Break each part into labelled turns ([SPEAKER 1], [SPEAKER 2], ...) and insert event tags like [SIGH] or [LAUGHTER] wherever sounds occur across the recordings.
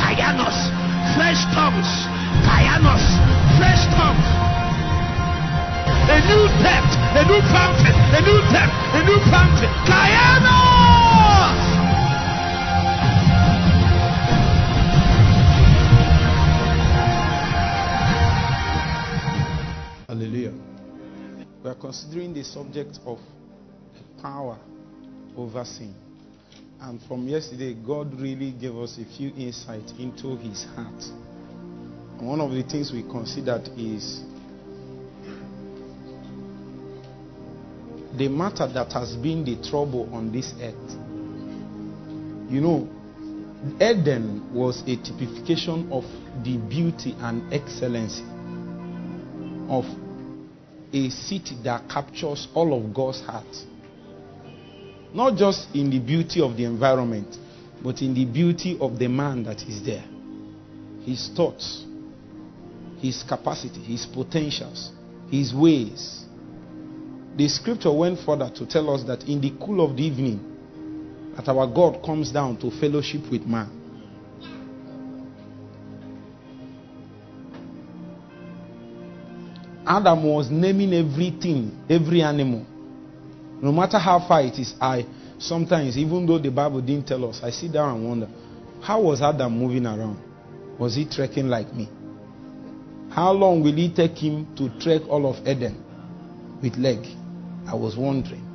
[SPEAKER 1] Kayanos, fresh tongues, Kayanos, fresh tongues. A new depth, a new fountain, a new depth, a new fountain. Kayanos!
[SPEAKER 2] Hallelujah. We are considering the subject of power over sin. And from yesterday, God really gave us a few insights into his heart. And one of the things we considered is the matter that has been the trouble on this earth. You know, Eden was a typification of the beauty and excellency of a city that captures all of God's heart. Not just in the beauty of the environment, but in the beauty of the man that is there. His thoughts, his capacity, his potentials, his ways. The scripture went further to tell us that in the cool of the evening, that our God comes down to fellowship with man. Adam was naming everything, every animal. No matter how far it is, I sometimes, even though the Bible didn't tell us, I sit down and wonder, how was Adam moving around? Was he trekking like me? How long will it take him to trek all of Eden with leg? I was wondering.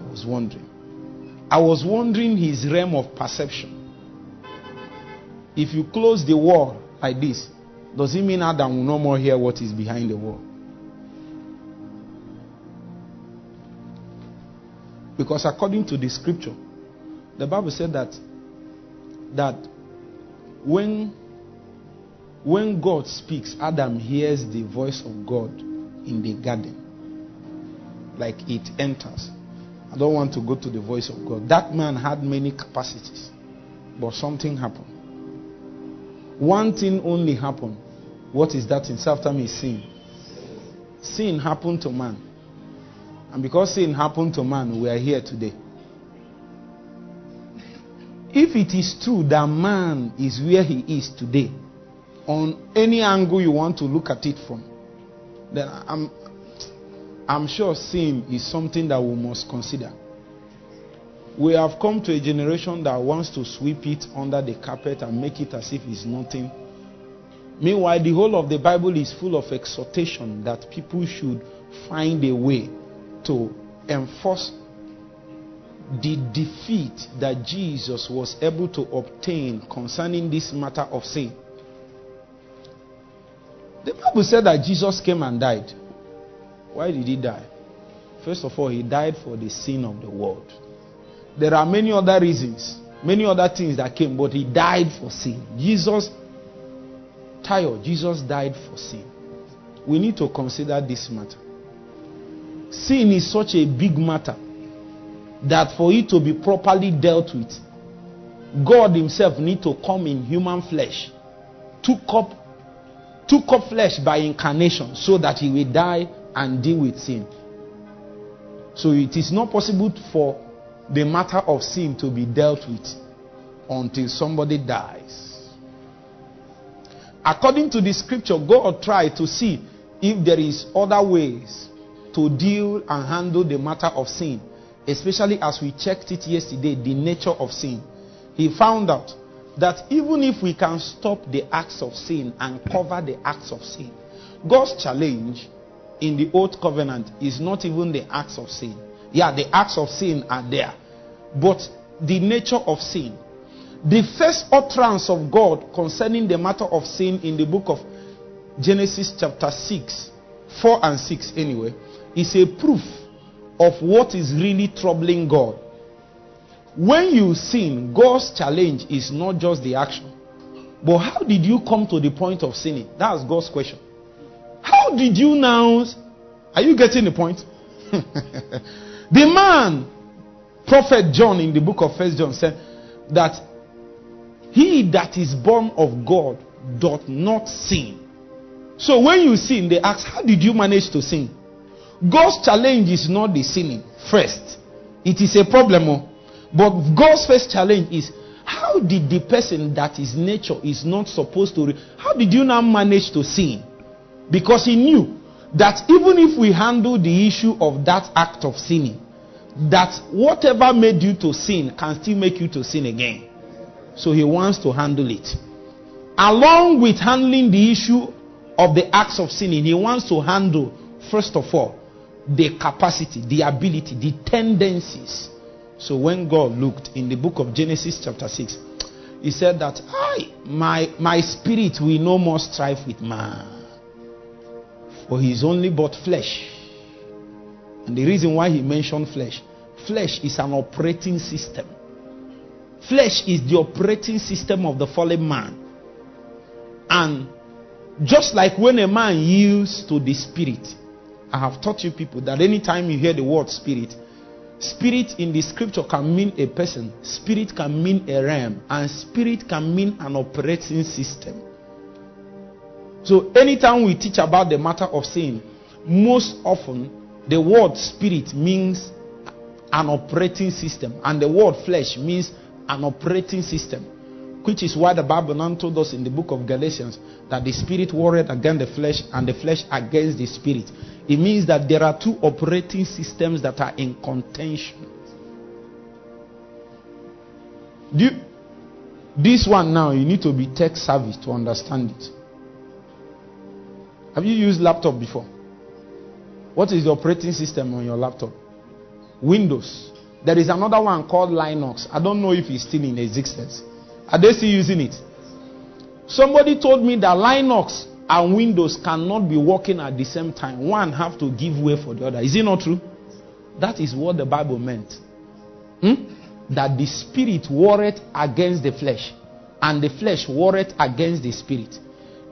[SPEAKER 2] I was wondering. I was wondering his realm of perception. If you close the wall like this, does it mean Adam will no more hear what is behind the wall? Because according to the scripture, the Bible said that that when when God speaks, Adam hears the voice of God in the garden. Like it enters. I don't want to go to the voice of God. That man had many capacities, but something happened. One thing only happened. What is that in time is sin. Sin happened to man. And because sin happened to man, we are here today. If it is true that man is where he is today, on any angle you want to look at it from, then I'm, I'm sure sin is something that we must consider. We have come to a generation that wants to sweep it under the carpet and make it as if it's nothing. Meanwhile, the whole of the Bible is full of exhortation that people should find a way to enforce the defeat that Jesus was able to obtain concerning this matter of sin. The Bible said that Jesus came and died. Why did he die? First of all, he died for the sin of the world. There are many other reasons, many other things that came, but he died for sin. Jesus, tired, Jesus died for sin. We need to consider this matter. Sin is such a big matter that for it to be properly dealt with, God Himself need to come in human flesh, took up, took up flesh by incarnation, so that He will die and deal with sin. So it is not possible for the matter of sin to be dealt with until somebody dies. According to the scripture, God tried to see if there is other ways to deal and handle the matter of sin, especially as we checked it yesterday, the nature of sin. He found out that even if we can stop the acts of sin and cover the acts of sin, God's challenge in the old covenant is not even the acts of sin. Yeah, the acts of sin are there, but the nature of sin. The first utterance of God concerning the matter of sin in the book of Genesis, chapter 6, 4 and 6, anyway, is a proof of what is really troubling God. When you sin, God's challenge is not just the action. But how did you come to the point of sinning? That's God's question. How did you now? Are you getting the point? [LAUGHS] the man, Prophet John in the book of First John said that he that is born of God doth not sin. So when you sin, they ask, How did you manage to sin? God's challenge is not the sinning first. It is a problem. oh. But God's first challenge is how did the person that his nature is not supposed to, re- how did you now manage to sin? Because he knew that even if we handle the issue of that act of sinning, that whatever made you to sin can still make you to sin again. So he wants to handle it. Along with handling the issue of the acts of sinning, he wants to handle, first of all, the capacity, the ability, the tendencies. So when God looked in the book of Genesis, chapter 6, he said that I my my spirit will no more strive with man. For he is only but flesh. And the reason why he mentioned flesh, flesh is an operating system. Flesh is the operating system of the fallen man. And just like when a man yields to the spirit, I have taught you people that anytime you hear the word spirit, spirit in the scripture can mean a person, spirit can mean a realm, and spirit can mean an operating system. So anytime we teach about the matter of sin, most often the word spirit means an operating system, and the word flesh means an operating system. Which is why the Bible now told us in the book of Galatians that the spirit warred against the flesh and the flesh against the spirit. It means that there are two operating systems that are in contention. You, this one now, you need to be tech savvy to understand it. Have you used laptop before? What is the operating system on your laptop? Windows. There is another one called Linux. I don't know if it's still in existence. Are they still using it? Somebody told me that Linux and Windows cannot be working at the same time. One have to give way for the other. Is it not true? That is what the Bible meant. Hmm? That the spirit warred against the flesh, and the flesh warred against the spirit.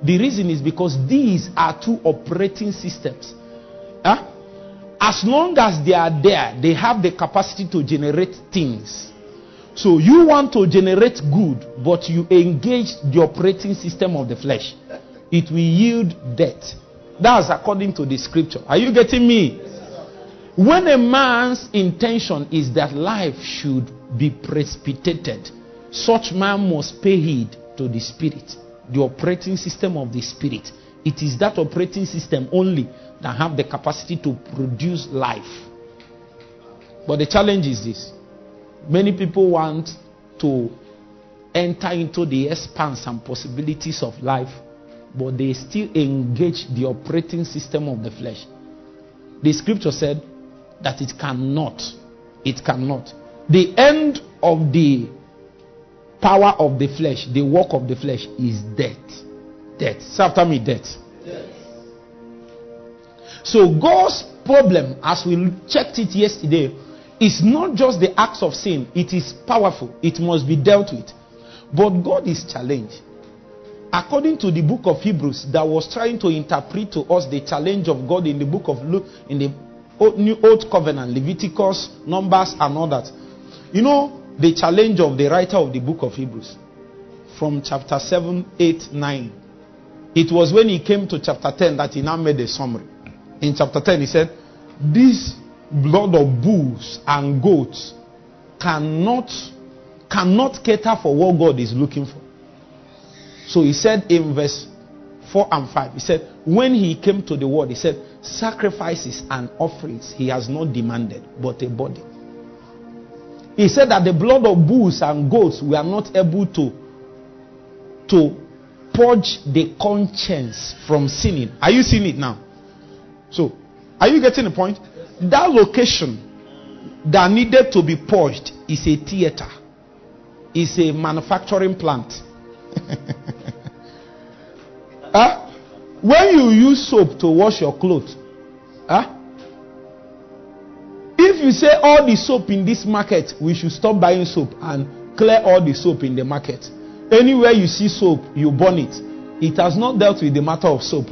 [SPEAKER 2] The reason is because these are two operating systems. Huh? As long as they are there, they have the capacity to generate things. So you want to generate good, but you engage the operating system of the flesh. It will yield death. That's according to the scripture. Are you getting me? When a man's intention is that life should be precipitated, such man must pay heed to the spirit, the operating system of the spirit. It is that operating system only that have the capacity to produce life. But the challenge is this Many people want to enter into the expanse and possibilities of life, but they still engage the operating system of the flesh. The scripture said that it cannot. It cannot. The end of the power of the flesh, the work of the flesh, is death. Death. Say after me, death. death. So God's problem, as we checked it yesterday, it's not just the acts of sin, it is powerful, it must be dealt with. But God is challenged. According to the book of Hebrews, that was trying to interpret to us the challenge of God in the book of Luke, in the Old, New Old Covenant, Leviticus, Numbers, and all that. You know the challenge of the writer of the book of Hebrews from chapter 7, 8, 9. It was when he came to chapter 10 that he now made a summary. In chapter 10, he said, This blood of bulls and goats cannot cannot cater for what God is looking for. So he said in verse 4 and 5, he said, When he came to the world, he said, Sacrifices and offerings he has not demanded, but a body. He said that the blood of bulls and goats we are not able to, to purge the conscience from sinning. Are you seeing it now? So, are you getting the point? That location that needed to be purged is a theater, is a manufacturing plant. [LAUGHS] huh? When you use soap to wash your clothes, huh? if you say all the soap in this market, we should stop buying soap and clear all the soap in the market. Anywhere you see soap, you burn it. It has not dealt with the matter of soap.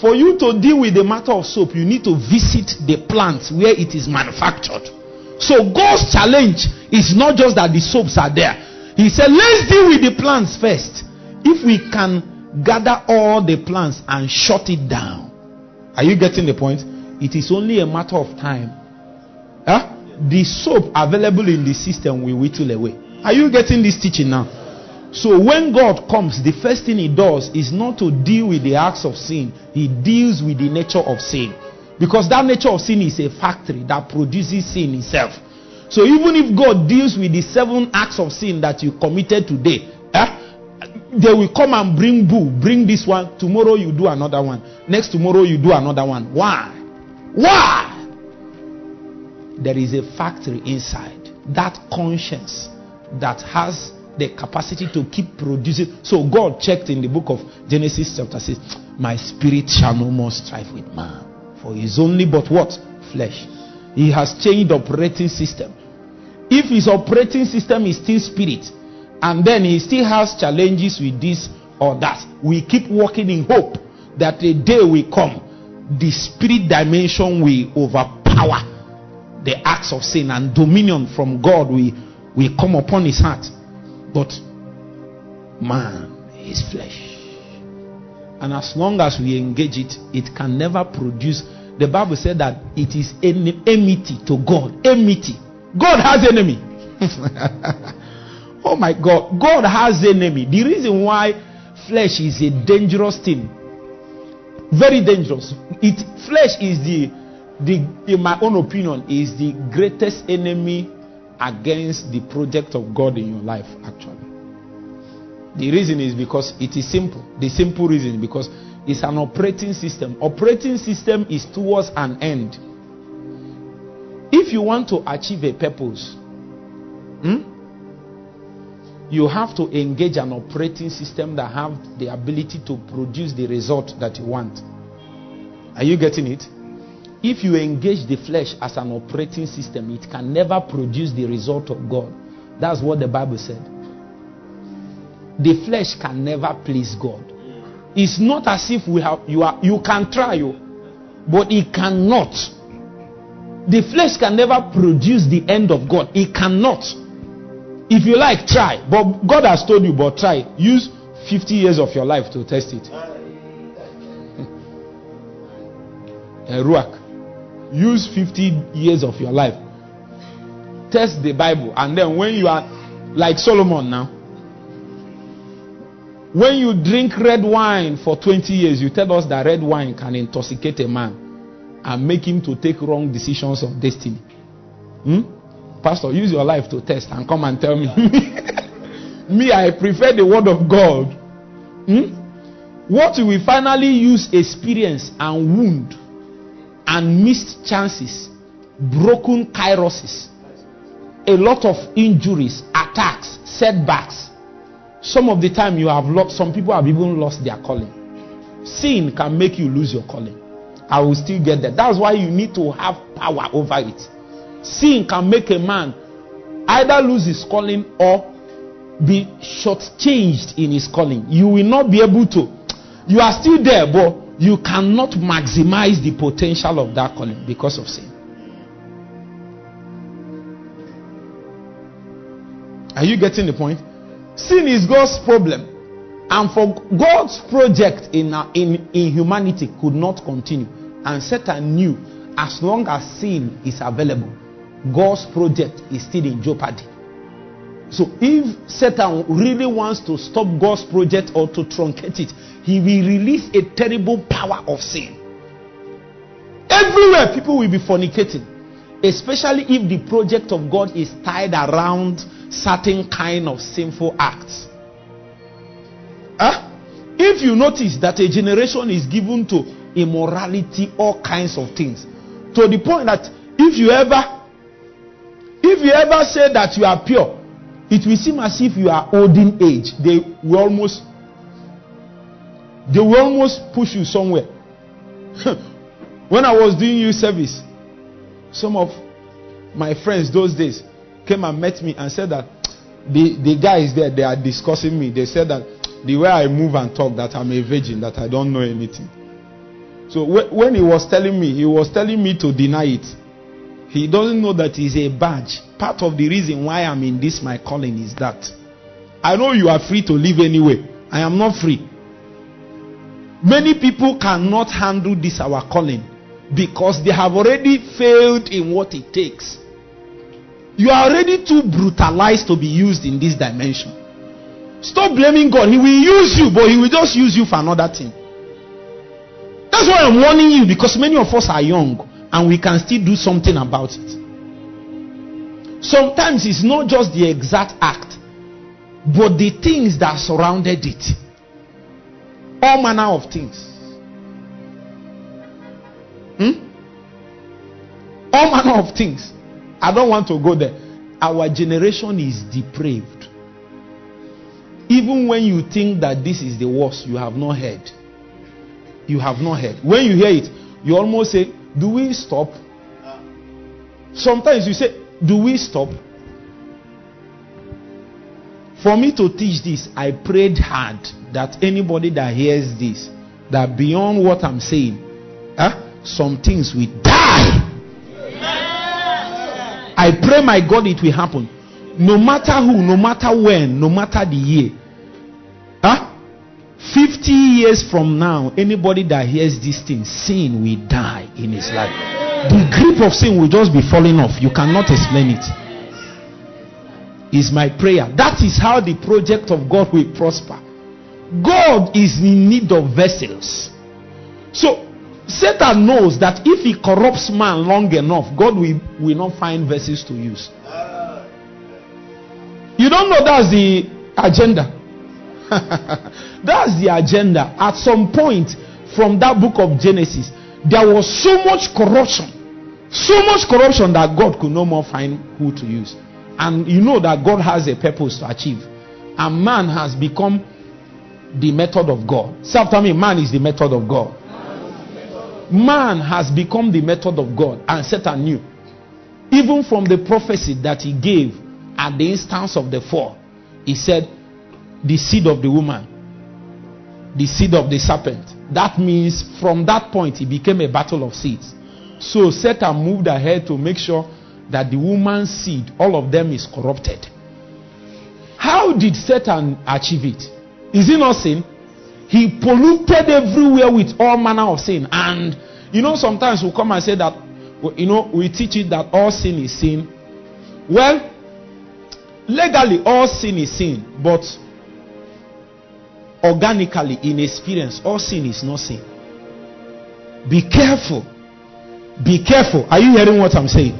[SPEAKER 2] For you to deal with the matter of soap, you need to visit the plant where it is manufactured. So God's challenge is not just that the soaps are there. He said, let's deal with the plants first. If we can gather all the plants and shut it down. Are you getting the point? It is only a matter of time. Huh? The soap available in the system will whittle away. Are you getting this teaching now? So when God comes, the first thing he does is not to deal with the acts of sin, he deals with the nature of sin. Because that nature of sin is a factory that produces sin itself. So even if God deals with the seven acts of sin that you committed today, eh, they will come and bring boo, bring this one. Tomorrow you do another one. Next tomorrow you do another one. Why? Why? There is a factory inside that conscience that has the capacity to keep producing. So God checked in the book of Genesis chapter 6, my spirit shall no more strive with man. For he is only but what? Flesh. He has changed operating system. If his operating system is still spirit, and then he still has challenges with this or that, we keep working in hope that a day will come, the spirit dimension will overpower the acts of sin and dominion from God will, will come upon his heart. But man is flesh. And as long as we engage it, it can never produce. The Bible said that it is an enmity to God. Enmity. God has enemy. [LAUGHS] oh my God. God has enemy. The reason why flesh is a dangerous thing. Very dangerous. It flesh is the the in my own opinion is the greatest enemy against the project of God in your life, actually. The reason is because it is simple. The simple reason because it's an operating system. Operating system is towards an end. If you want to achieve a purpose, hmm, you have to engage an operating system that have the ability to produce the result that you want. Are you getting it? If you engage the flesh as an operating system, it can never produce the result of God. That's what the Bible said. The flesh can never please God. It's not as if we have you are you can try you, but it cannot. The flesh can never produce the end of God. It cannot. If you like, try. But God has told you, but try. Use 50 years of your life to test it. [LAUGHS] Eh, Ruach use 50 years of your life. Test the bible and then when you are like solomon now when you drink red wine for 20 years you tell us that red wine can intoxicate a man and make him to take wrong decisions of destiny. Hmm? pastor use your life to test and come and tell me. [LAUGHS] Me i prefer the word of god. Hmm? what we finally use experience and wound and missed chances, broken kairoses, a lot of injuries, attacks, setbacks. Some of the time you have lost, some people have even lost their calling. Sin can make you lose your calling. I will still get that. That's why you need to have power over it. Sin can make a man either lose his calling or be shortchanged in his calling. You will not be able to. You are still there, but you cannot maximize the potential of that calling because of sin. Are you getting the point? Sin is God's problem. And for God's project in, uh, in, in humanity could not continue. And Satan knew as long as sin is available, God's project is still in jeopardy. So if Satan really wants to stop God's project or to truncate it, he will release a terrible power of sin. Everywhere people will be fornicating, especially if the project of God is tied around certain kind of sinful acts. Huh? If you notice that a generation is given to immorality, all kinds of things, to the point that if you ever if you ever say that you are pure, it will seem as if you are olden age. They will almost they will almost push you somewhere. [LAUGHS] when I was doing youth service, some of my friends those days came and met me and said that [TSK] the, the guys there they are discussing me. They said that [TSK] the way I move and talk that I'm a virgin, that I don't know anything. So when he was telling me, he was telling me to deny it. He doesn't know that it's a badge. Part of the reason why I'm in this my calling is that I know you are free to live anyway. I am not free. Many people cannot handle this our calling because they have already failed in what it takes. You are already too brutalized to be used in this dimension. Stop blaming God. He will use you, but He will just use you for another thing. That's why I'm warning you because many of us are young and we can still do something about it. Sometimes it's not just the exact act, but the things that surrounded it. All manner of things. Hmm? All manner of things. I don't want to go there. Our generation is depraved. Even when you think that this is the worst, you have not heard. You have not heard. When you hear it, you almost say, Do we stop? Sometimes you say, Do we stop? For me to teach this, I prayed hard that anybody that hears this, that beyond what I'm saying, huh, some things will die. I pray, my God, it will happen. No matter who, no matter when, no matter the year. Huh? 50 years from now, anybody that hears this thing, sin will die in his life. The grip of sin will just be falling off. You cannot explain it. Is my prayer. That is how the project of God will prosper. God is in need of vessels. So Satan knows that if he corrupts man long enough, God will, will not find vessels to use. You don't know that's the agenda. [LAUGHS] that's the agenda. At some point from that book of Genesis, there was so much corruption. So much corruption that God could no more find who to use. And you know that God has a purpose to achieve. And man has become the method of God. Say after me, man is the method of God. Man has become the method of God, and Satan knew. Even from the prophecy that he gave at the instance of the fall, he said, The seed of the woman, the seed of the serpent. That means from that point, it became a battle of seeds. So Satan moved ahead to make sure that the woman's seed, all of them, is corrupted. How did Satan achieve it? Is it not sin? He polluted everywhere with all manner of sin. And you know, sometimes we come and say that, you know, we teach it that all sin is sin. Well, legally, all sin is sin, but organically, in experience, all sin is not sin. Be careful. Be careful. Are you hearing what I'm saying?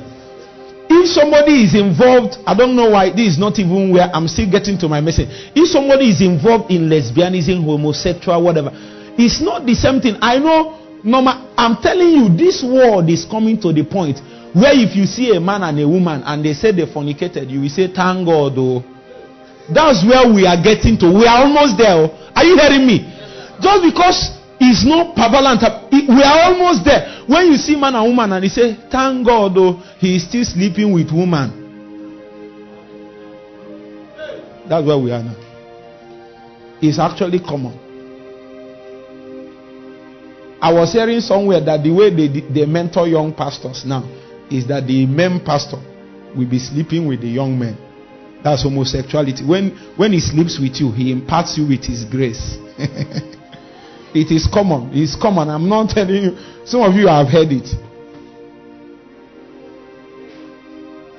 [SPEAKER 2] If somebody is involved, I don't know why this is not even where I'm still getting to my message. If somebody is involved in lesbianism, homosexual, whatever, it's not the same thing. I know, normal. I'm telling you, this world is coming to the point where if you see a man and a woman and they say they fornicated, you will say, Thank God, though. That's where we are getting to. We are almost there. Oh. Are you hearing me? Just because it's not prevalent, we are almost there. When you see man and woman and they say, Thank God, though, he is still sleeping with woman. That's where we are now. It's actually common. I was hearing somewhere that the way they, they mentor young pastors now is that the men pastor will be sleeping with the young men. That's homosexuality. When when he sleeps with you, he imparts you with his grace. [LAUGHS] it is common. It's common. I'm not [LAUGHS] telling you. Some of you have heard it.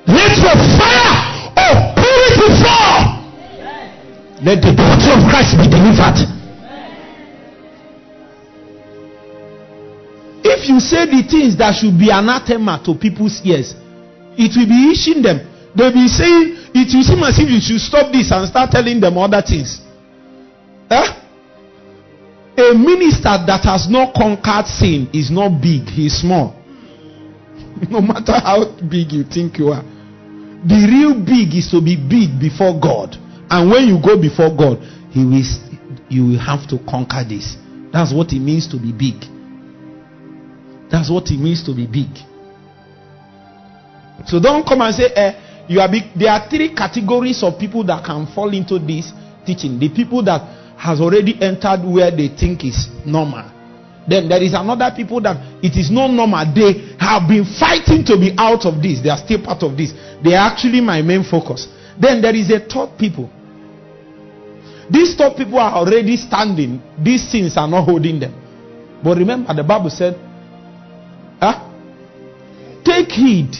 [SPEAKER 2] Let the fire of purity fall. Let the body of Christ be delivered. If you say the things that should be anathema to people's ears, it will be itching them. They'll be saying, it will seem as if you should stop this and start telling them other things. Huh? A minister that has not conquered sin is not big, he's small. [LAUGHS] no matter how big you think you are. The real big is to be big before God. And when you go before God, He will you will have to conquer this. That's what it means to be big. That's what it means to be big. So don't come and say, eh, you are big. There are three categories of people that can fall into this teaching. The people that has already entered where they think is normal. Then there is another people that it is not normal. They have been fighting to be out of this. They are still part of this. They are actually my main focus. Then there is a third people. These third people are already standing. These things are not holding them. But remember, the Bible said, huh? Take heed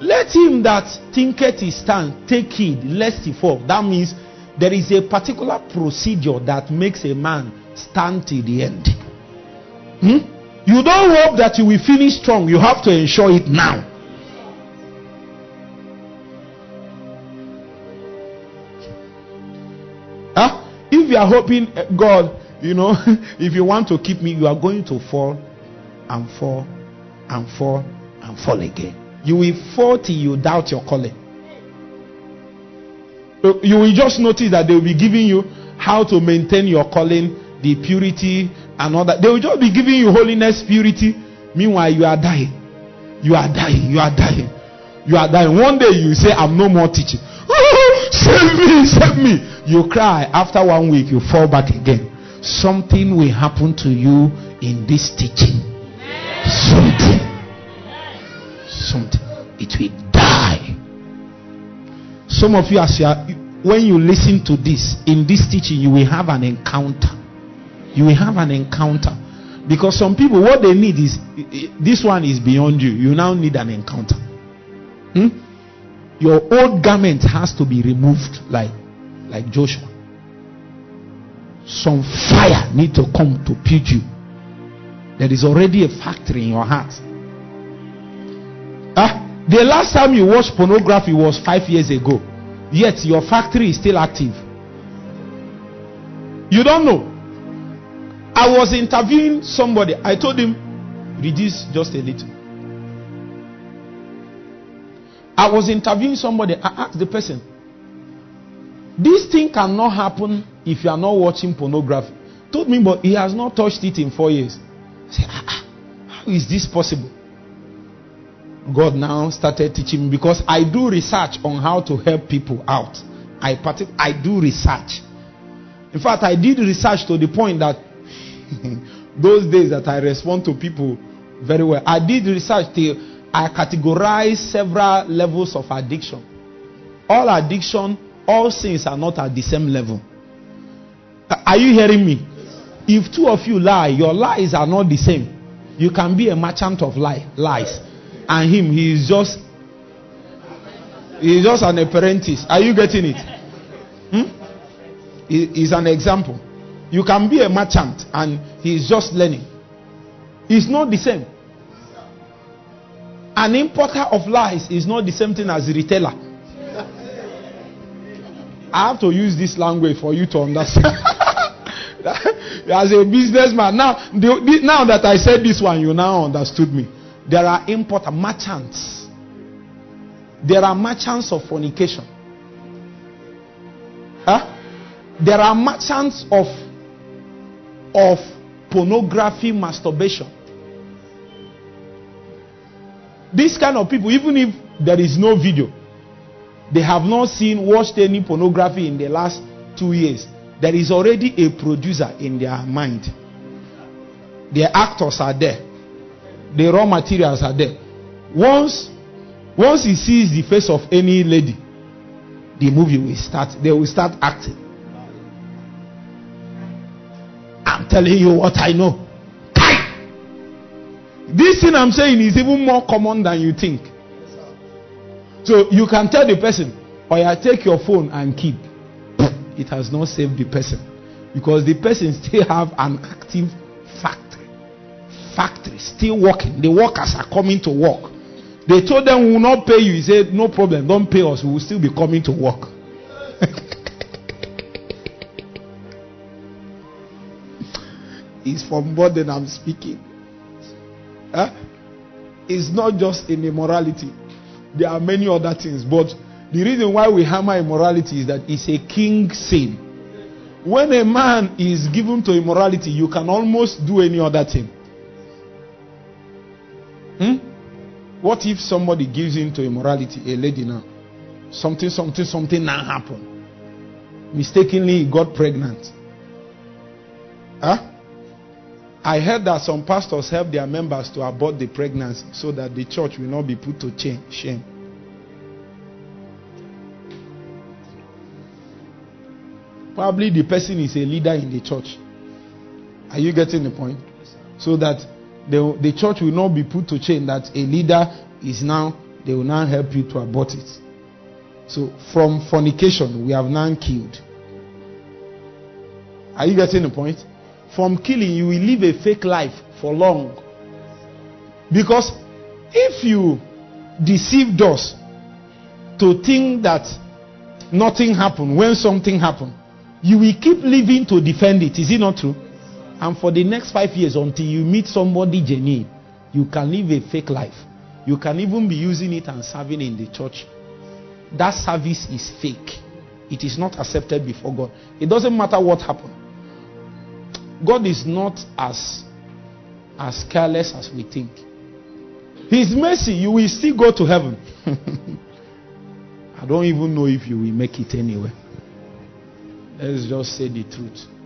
[SPEAKER 2] Let him that thinketh he stand take heed lest he fall. That means there is a particular procedure that makes a man stand till the end. Hmm? You don't hope that you will finish strong, you have to ensure it now. Huh? If you are hoping, eh, God, you know, [LAUGHS] if you want to keep me, you are going to fall and fall and fall and fall again. You will fall till you doubt your calling. Uh, you will just notice that they will be giving you how to maintain your calling, the purity, and all that. They will just be giving you holiness, purity. Meanwhile, you are dying. You are dying. You are dying. You are dying. One day you say, I'm no more teaching. Oh, save me, save me. You cry. After one week, you fall back again. Something will happen to you in this teaching. Something. Something. It will die. Some of you, as you are, when you listen to this, in this teaching, you will have an encounter. You will have an encounter. Because some people, what they need is this one is beyond you. You now need an encounter. Hmm? Your old garment has to be removed, like, like Joshua. Some fire need to come to purge you. There is already a factory in your heart. Ah, the last time you watched pornography was five years ago. Yet your factory is still active. You don't know. I was interviewing somebody. I told him, reduce just a little. I was interviewing somebody. I asked the person, this thing cannot happen if you are not watching pornography. Told me, but he has not touched it in four years. I said, ah, ah, how is this possible? God now started teaching me because I do research on how to help people out. I partic- I do research. In fact, I did research to the point that [LAUGHS] those days that I respond to people very well, I did research till I categorized several levels of addiction. All addiction, all sins are not at the same level. Are you hearing me? If two of you lie, your lies are not the same. You can be a merchant of lie, lies, and him, he is just he is just an apprentice. Are you getting it? Hmm? He is an example. You can be a merchant and he is just learning. It's not the same. An importer of lies is not the same thing as a retailer. I have to use this language for you to understand. [LAUGHS] as a businessman, now, the, now that I said this one, you now understood me. There are importer merchants. There are merchants of fornication. Huh? There are merchants of of pornography, masturbation. These kind of people, even if there is no video, they have not seen, watched any pornography in the last two years. There is already a producer in their mind. Their actors are there. The raw materials are there. Once, once he sees the face of any lady, the movie will start. They will start acting. I'm telling you what I know. This thing I'm saying is even more common than you think. So you can tell the person, oh, or I take your phone and keep. It has not saved the person. Because the person still have an active factory. Factory still working. The workers are coming to work. They told them we will not pay you. He said, No problem, don't pay us. We will still be coming to work. [LAUGHS] it's from more than I'm speaking. Huh? It's not just in immorality. There are many other things. But the reason why we hammer immorality is that it's a king sin. When a man is given to immorality, you can almost do any other thing. Hmm? What if somebody gives in to immorality, a lady now? Something, something, something now happened. Mistakenly, he got pregnant. Huh? I heard that some pastors help their members to abort the pregnancy so that the church will not be put to shame. Probably the person is a leader in the church. Are you getting the point? So that the, the church will not be put to shame that a leader is now they will now help you to abort it. So from fornication, we have now killed. Are you getting the point? From killing, you will live a fake life for long. Because if you deceive us to think that nothing happened when something happened, you will keep living to defend it. Is it not true? And for the next five years, until you meet somebody genuine, you can live a fake life. You can even be using it and serving in the church. That service is fake. It is not accepted before God. It doesn't matter what happened. God is not as as careless as we think. His mercy, you will still go to heaven. [LAUGHS] I don't even know if you will make it anyway. Let's just say the truth.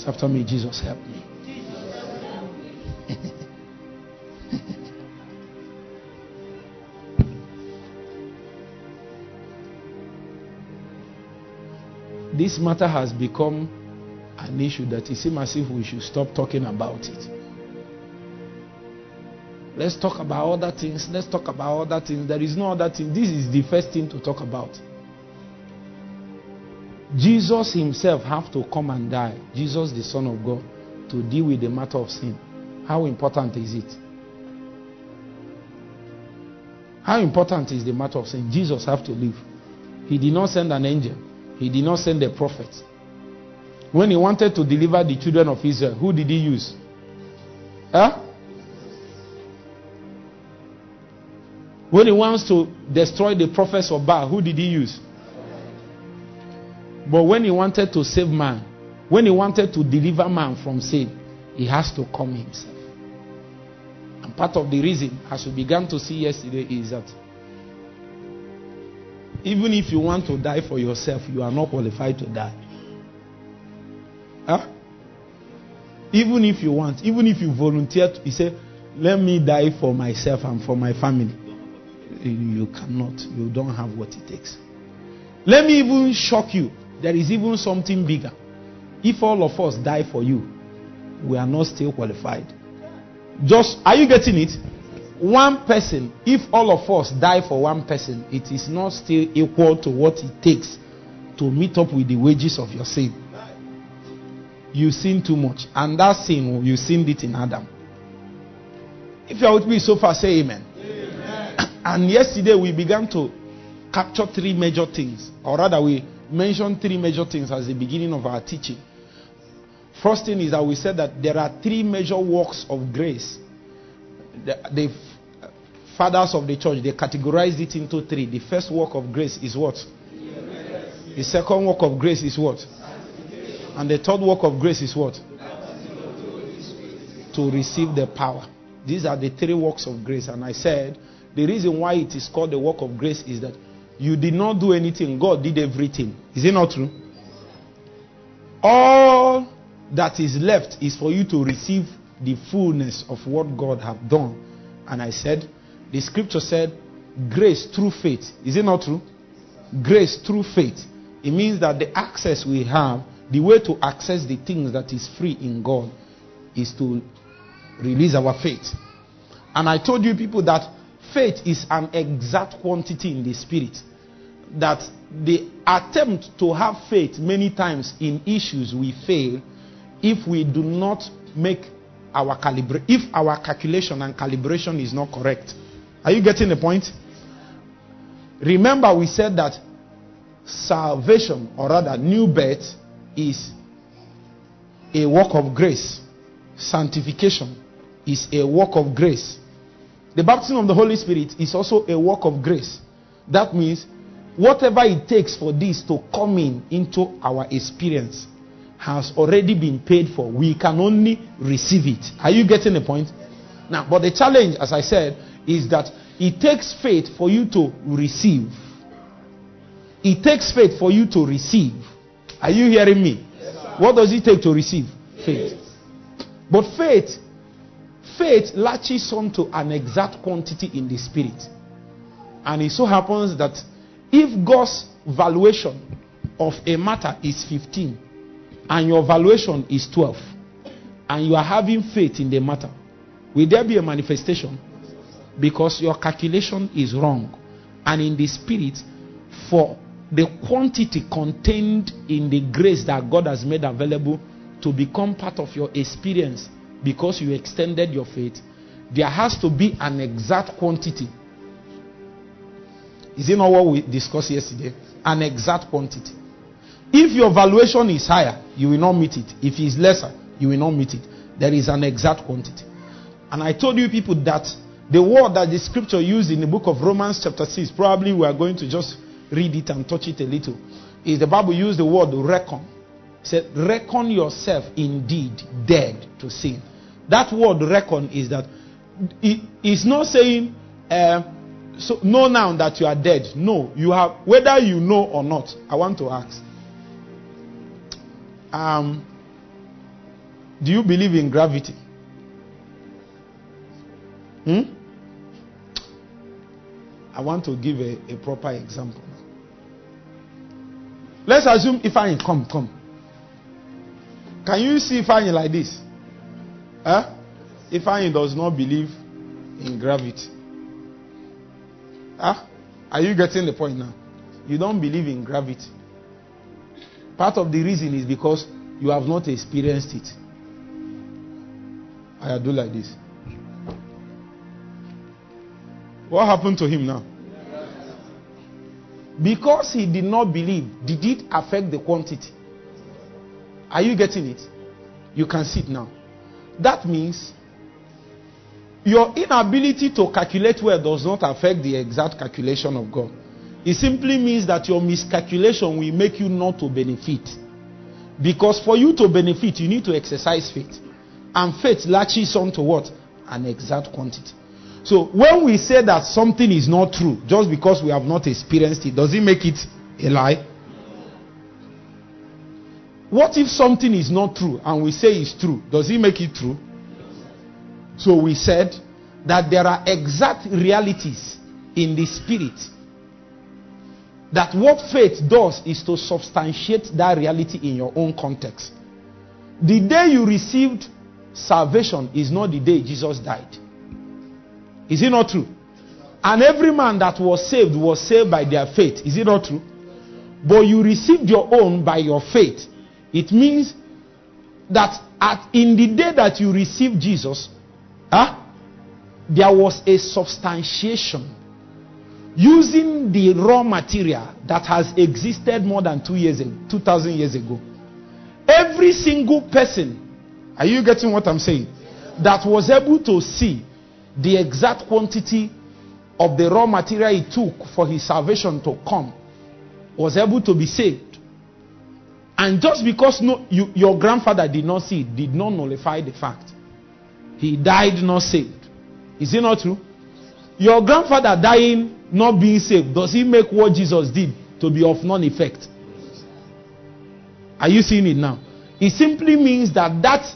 [SPEAKER 2] It's after me, Jesus help me. [LAUGHS] this matter has become an issue that it seems as if we should stop talking about it. Let's talk about other things. Let's talk about other things. There is no other thing. This is the first thing to talk about. Jesus himself have to come and die. Jesus, the Son of God, to deal with the matter of sin. How important is it? How important is the matter of sin? Jesus have to live. He did not send an angel. He did not send a prophet. When he wanted to deliver the children of Israel, who did he use? Huh? When he wants to destroy the prophets of Baal, who did he use? But when he wanted to save man, when he wanted to deliver man from sin, he has to come himself. And part of the reason, as we began to see yesterday, is that even if you want to die for yourself, you are not qualified to die. Huh? Even if you want, even if you volunteer, to, you say, Let me die for myself and for my family. You cannot. You don't have what it takes. Let me even shock you. There is even something bigger. If all of us die for you, we are not still qualified. Just, are you getting it? One person, if all of us die for one person, it is not still equal to what it takes to meet up with the wages of your sin. You sin too much. And that sin, you sinned it in Adam. If you are with me so far, say amen. amen. [COUGHS] And yesterday we began to capture three major things. Or rather, we mentioned three major things as the beginning of our teaching. First thing is that we said that there are three major works of grace. The, the fathers of the church they categorized it into three. The first work of grace is what? The second work of grace is what? And the third work of grace is what? To receive the power. These are the three works of grace. And I said the reason why it is called the work of grace is that you did not do anything, God did everything. Is it not true? All that is left is for you to receive the fullness of what God have done. And I said, the scripture said, grace through faith. Is it not true? Grace through faith. It means that the access we have, the way to access the things that is free in God, is to release our faith. And I told you people that faith is an exact quantity in the spirit that the attempt to have faith many times in issues we fail if we do not make our calibration, if our calculation and calibration is not correct. Are you getting the point? Remember, we said that salvation, or rather, new birth, is a work of grace. Sanctification is a work of grace. The baptism of the Holy Spirit is also a work of grace. That means whatever it takes for this to come in into our experience has already been paid for. We can only receive it. Are you getting the point? Now, but the challenge, as I said, is that it takes faith for you to receive. It takes faith for you to receive. Are you hearing me? Yes, what does it take to receive? Faith. But faith, faith latches onto an exact quantity in the spirit. And it so happens that if God's valuation of a matter is 15 and your valuation is 12, and you are having faith in the matter, will there be a manifestation? Because your calculation is wrong. And in the spirit, for the quantity contained in the grace that God has made available to become part of your experience because you extended your faith, there has to be an exact quantity. Is it not what we discussed yesterday? An exact quantity. If your valuation is higher, you will not meet it. If it is lesser, you will not meet it. There is an exact quantity. And I told you people that the word that the scripture used in the book of Romans, chapter 6, probably we are going to just read it and touch it a little. Is the Bible used the word reckon? It said, Reckon yourself indeed dead to sin. That word reckon is that it is not saying, uh, so know now that you are dead. No, you have, whether you know or not. I want to ask. Um, do you believe in gravity? Hmm? I want to give a, a proper example. Let's assume if I come, come. Can you see if I like this? Huh? I does not believe in gravity. Huh? Are you getting the point now? You don't believe in gravity. Part of the reason is because you have not experienced it. I do like this. What happened to him now? Because he did not believe, did it affect the quantity? Are you getting it? You can see it now. That means your inability to calculate well does not affect the exact calculation of God. It simply means that your miscalculation will make you not to benefit. Because for you to benefit, you need to exercise faith. And faith latches on to what? An exact quantity. So when we say that something is not true, just because we have not experienced it, does it make it a lie? What if something is not true and we say it's true? Does it make it true? So we said that there are exact realities in the spirit. That what faith does is to substantiate that reality in your own context. The day you received salvation is not the day Jesus died. Is it not true? And every man that was saved was saved by their faith. Is it not true? But you received your own by your faith. It means that at, in the day that you received Jesus, huh, there was a substantiation using the raw material that has existed more than two years ago, 2000 years ago. Every single person, are you getting what I'm saying? That was able to see the exact quantity of the raw material it took for his salvation to come was able to be saved. And just because no, you, your grandfather did not see it, did not nullify the fact. He died not saved. Is it not true? Your grandfather dying not being saved, does he make what Jesus did to be of none effect? Are you seeing it now? It simply means that that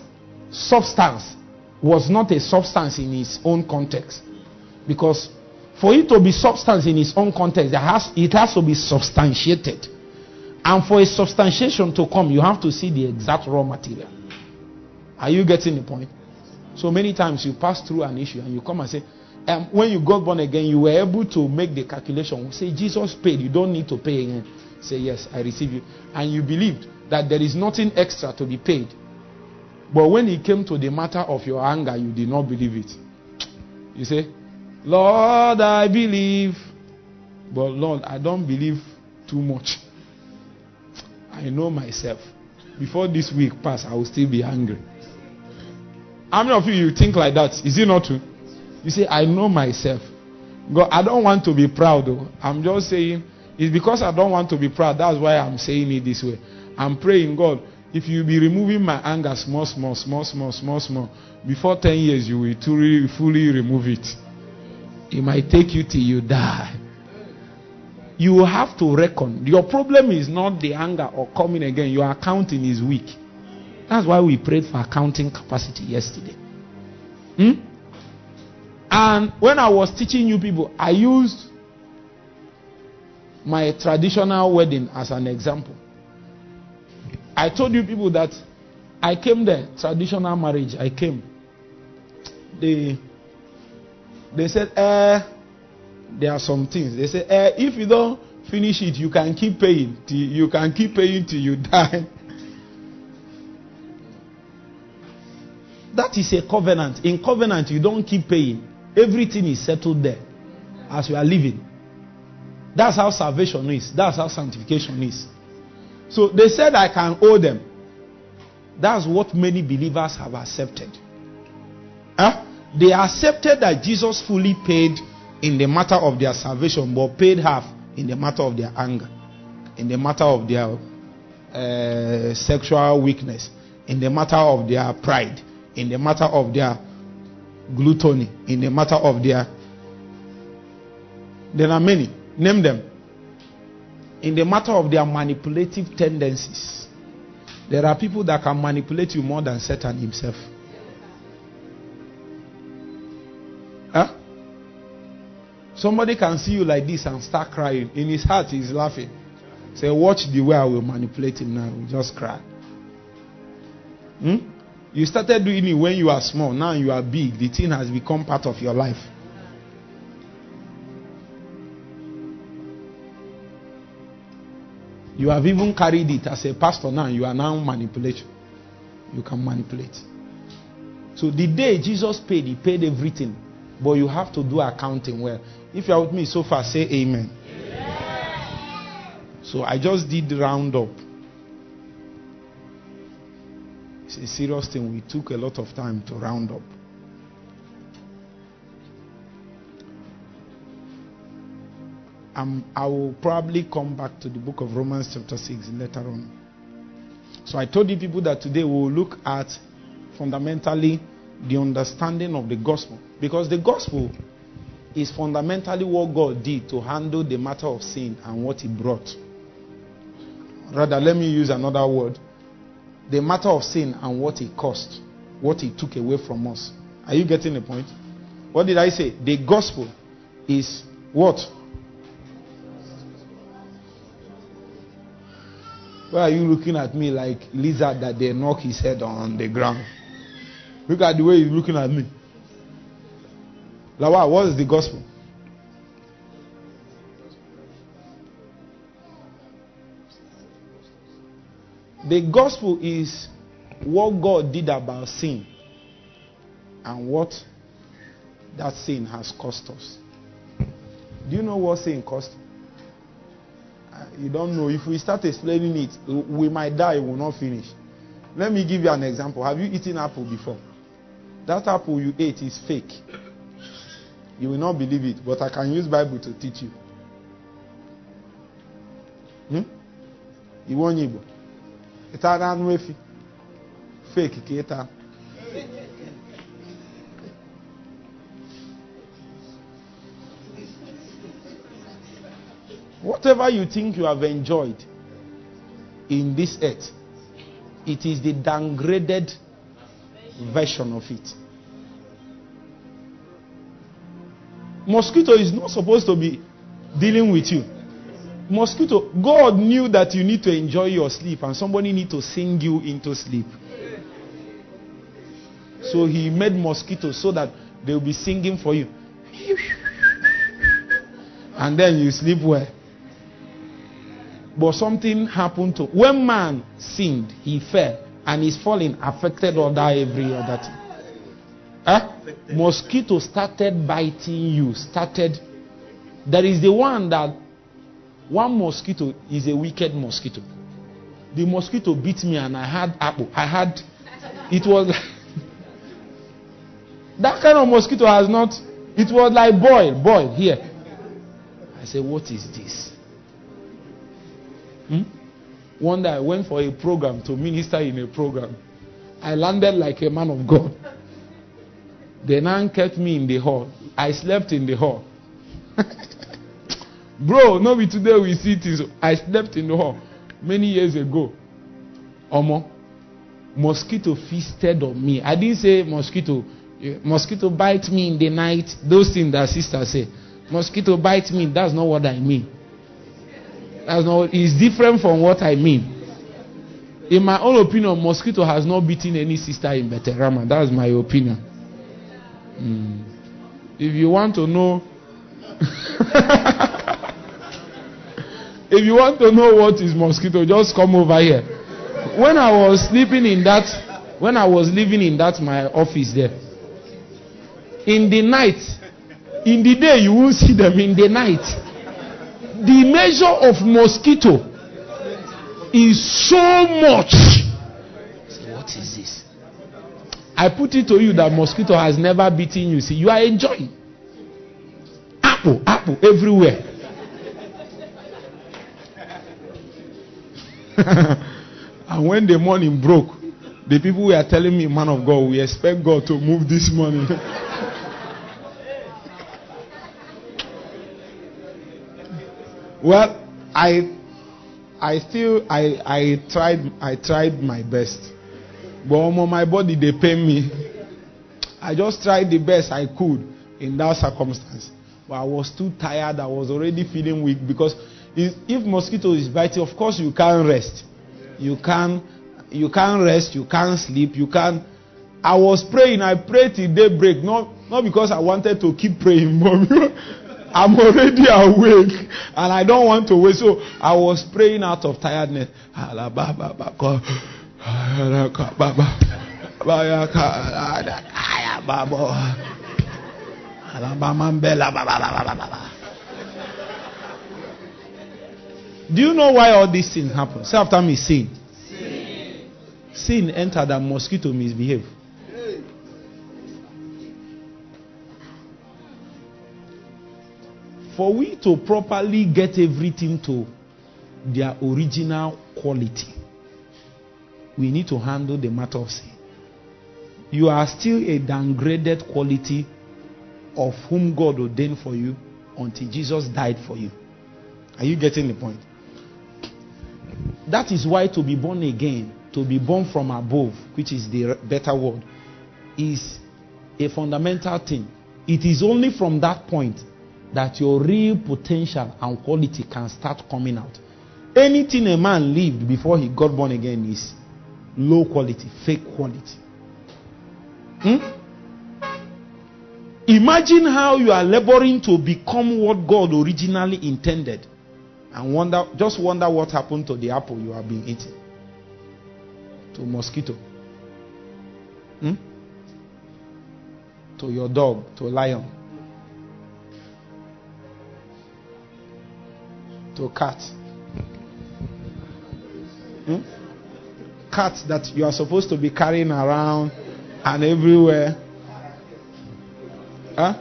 [SPEAKER 2] substance was not a substance in its own context. Because for it to be substance in its own context, has, it has to be substantiated. And for a substantiation to come, you have to see the exact raw material. Are you getting the point? So many times you pass through an issue and you come and say, um, when you got born again, you were able to make the calculation. Say, Jesus paid, you don't need to pay again. Say, Yes, I receive you. And you believed that there is nothing extra to be paid. But when it came to the matter of your anger, you did not believe it. You say, Lord, I believe. But Lord, I don't believe too much. I know myself. Before this week pass, I will still be angry. How many of you you think like that? Is it not true? You say, I know myself. God, I don't want to be proud though. I'm just saying it's because I don't want to be proud. That's why I'm saying it this way. I'm praying, God, if you be removing my anger small, small, small, small, small, small, before 10 years you will truly, fully remove it. It might take you till you die. You have to reckon. Your problem is not the anger or coming again. Your accounting is weak. That's why we prayed for accounting capacity yesterday. Hmm? And when I was teaching you people, I used my traditional wedding as an example. I told you people that I came there, traditional marriage. I came. They they said, eh, there are some things. They said, eh, if you don't finish it, you can keep paying. Till, you can keep paying till you [LAUGHS] die. That is a covenant. In covenant, you don't keep paying. Everything is settled there as you are living. That's how salvation is. That's how sanctification is. So they said I can owe them. That's what many believers have accepted. Huh? They accepted that Jesus fully paid in the matter of their salvation, but paid half in the matter of their anger, in the matter of their uh, sexual weakness, in the matter of their pride, in the matter of their gluttony, in the matter of their. There are many. Name them. In the matter of their manipulative tendencies. There are people that can manipulate you more than Satan himself. Huh? Somebody can see you like this and start crying. In his heart, he's laughing. Say, watch the way I will manipulate him now. Just cry. Hmm? You started doing it when you are small. Now you are big. The thing has become part of your life. You have even carried it as a pastor now. You are now manipulation. You can manipulate. So the day Jesus paid, he paid everything. But you have to do accounting well. If you are with me so far, say amen. amen. So I just did round up. It's a serious thing. We took a lot of time to round up. Um, I will probably come back to the book of Romans, chapter 6, later on. So I told you people that today we will look at fundamentally the understanding of the gospel. Because the gospel is fundamentally what God did to handle the matter of sin and what He brought. Rather, let me use another word the matter of sin and what it cost, what it took away from us. Are you getting the point? What did I say? The gospel is what? Why are you looking at me like lizard that they knock his head on the ground? Look at the way he's looking at me. Lawa, what is the gospel? The gospel is what God did about sin and what that sin has cost us. Do you know what sin cost? Uh, you don't know. If we start explaining it, we might die, we will not finish. Let me give you an example. Have you eaten apple before? That apple you ate is fake. You will not believe it, but I can use Bible to teach you. Hmm? You want Igbo? Ita anụ efi. Ịta. Whatever you think you have enjoyed in this earth, it is the downgraded version of it. Mosquito is not supposed to be dealing with you. Mosquito, God knew that you need to enjoy your sleep and somebody need to sing you into sleep. So he made mosquitoes so that they will be singing for you. And then you sleep well. But something happened to when man sinned, he fell, and his falling affected other every other thing. Eh? Huh? Mosquito started biting you. Started. There is the one that one mosquito is a wicked mosquito. The mosquito bit me, and I had apple. I had. It was. [LAUGHS] that kind of mosquito has not. It was like boil, boil here. I said, what is this? Hmm? One day I went for a program to minister in a program. I landed like a man of God. The nun kept me in the hall. I slept in the hall. [LAUGHS] Bro, no be today we see things. I slept in the hall many years ago. Omo, mosquito feasted on me. I didn't say mosquito. Mosquito bite me in the night. Those things that sister say. Mosquito bite me. That's not what I mean. That's not. It's different from what I mean. In my own opinion, mosquito has not beaten any sister in Beterama. That's my opinion. Mm. If you want to know, [LAUGHS] if you want to know what is mosquito, just come over here. When I was sleeping in that, when I was living in that my office there, in the night, in the day you will see them. In the night, the measure of mosquito is so much. What is this? I put it to you that mosquito has never beaten you. See, you are enjoying. Apple, apple everywhere. [LAUGHS] and when the morning broke, the people were telling me, Man of God, we expect God to move this morning. [LAUGHS] well, I I still I I tried I tried my best. But on my body they pain me. I just tried the best I could in that circumstance. But I was too tired. I was already feeling weak because if, mosquito is biting, of course you can't rest. You can't you can't rest, you can't sleep, you can't I was praying, I prayed till daybreak, not not because I wanted to keep praying, [LAUGHS] but I'm already awake and I don't want to wait. So I was praying out of tiredness. [LAUGHS] Do you know why all these things happen? Say after me, sin. Sin, entered and mosquito misbehave. For we to properly get everything to their original quality, we need to handle the matter of sin. You are still a downgraded quality of whom God ordained for you until Jesus died for you. Are you getting the point? That is why to be born again, to be born from above, which is the better word, is a fundamental thing. It is only from that point that your real potential and quality can start coming out. Anything a man lived before he got born again is low quality, fake quality. Hmm? Imagine how you are laboring to become what God originally intended. And wonder, just wonder what happened to the apple you have been eating. To mosquito. Hmm? To your dog, to lion. To cat. Hmm? Cat that you are supposed to be carrying around and everywhere. Huh?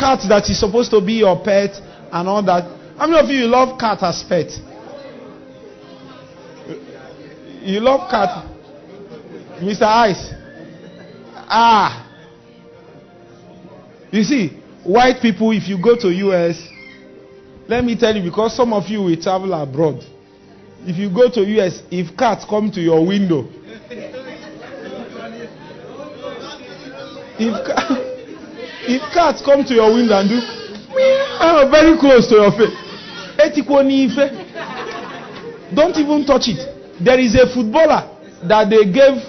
[SPEAKER 2] Cat that is supposed to be your pet and all that. How many of you love cat as pet? You love cat, Mr. Ice. Ah. You see, white people, if you go to US, let me tell you, because some of you will travel abroad. If you go to US, if cats come to your window, [LAUGHS] if, if cats come to your window and do oh, very close to your face, don't even touch it. There is a footballer that they gave,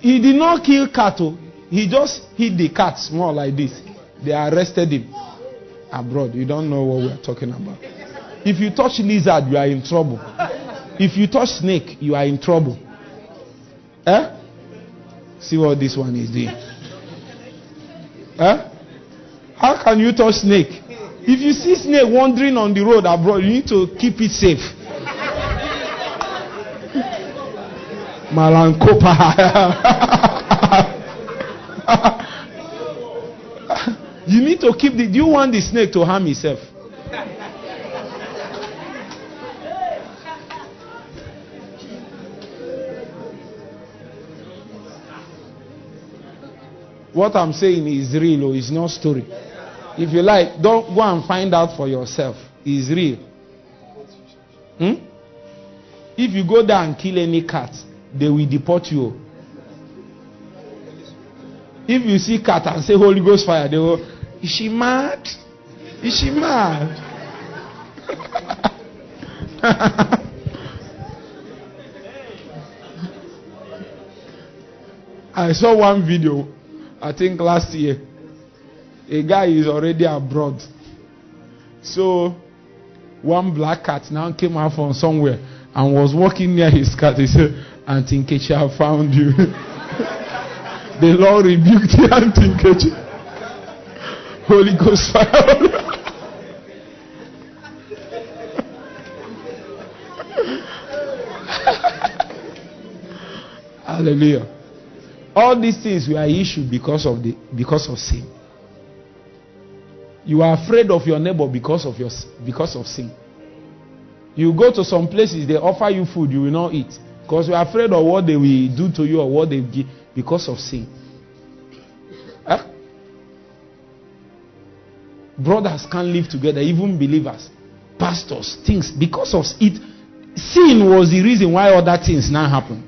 [SPEAKER 2] he did not kill cattle, he just hit the cats more like this. They arrested him abroad. You don't know what we are talking about. If you touch lizard, you are in trouble. If you touch snake, you are in trouble. Eh? See what this one is doing. Eh? How can you touch snake? If you see snake wandering on the road abroad, you need to keep it safe. [LAUGHS] Malankopa. [LAUGHS] you need to keep the. Do you want the snake to harm himself? What I'm saying is real or it's not story. If you like, don't go and find out for yourself. It's real. Hmm? If you go there and kill any cat, they will deport you. If you see cat and say Holy Ghost fire, they will. Is she mad? Is she mad? [LAUGHS] I saw one video, I think last year. A guy is already abroad. So, one black cat now came out from somewhere and was walking near his cat. He said, Auntie Nkechi, I found you. [LAUGHS] the Lord rebuked the [LAUGHS] Auntie Nkechi. Holy Ghost fire. [LAUGHS] Hallelujah. All these things were issued because of the because of sin. You are afraid of your neighbor because of your because of sin. You go to some places, they offer you food, you will not eat. Because you are afraid of what they will do to you or what they give because of sin. Huh? Brothers can't live together, even believers, pastors, things, because of it. Sin was the reason why other things now happen.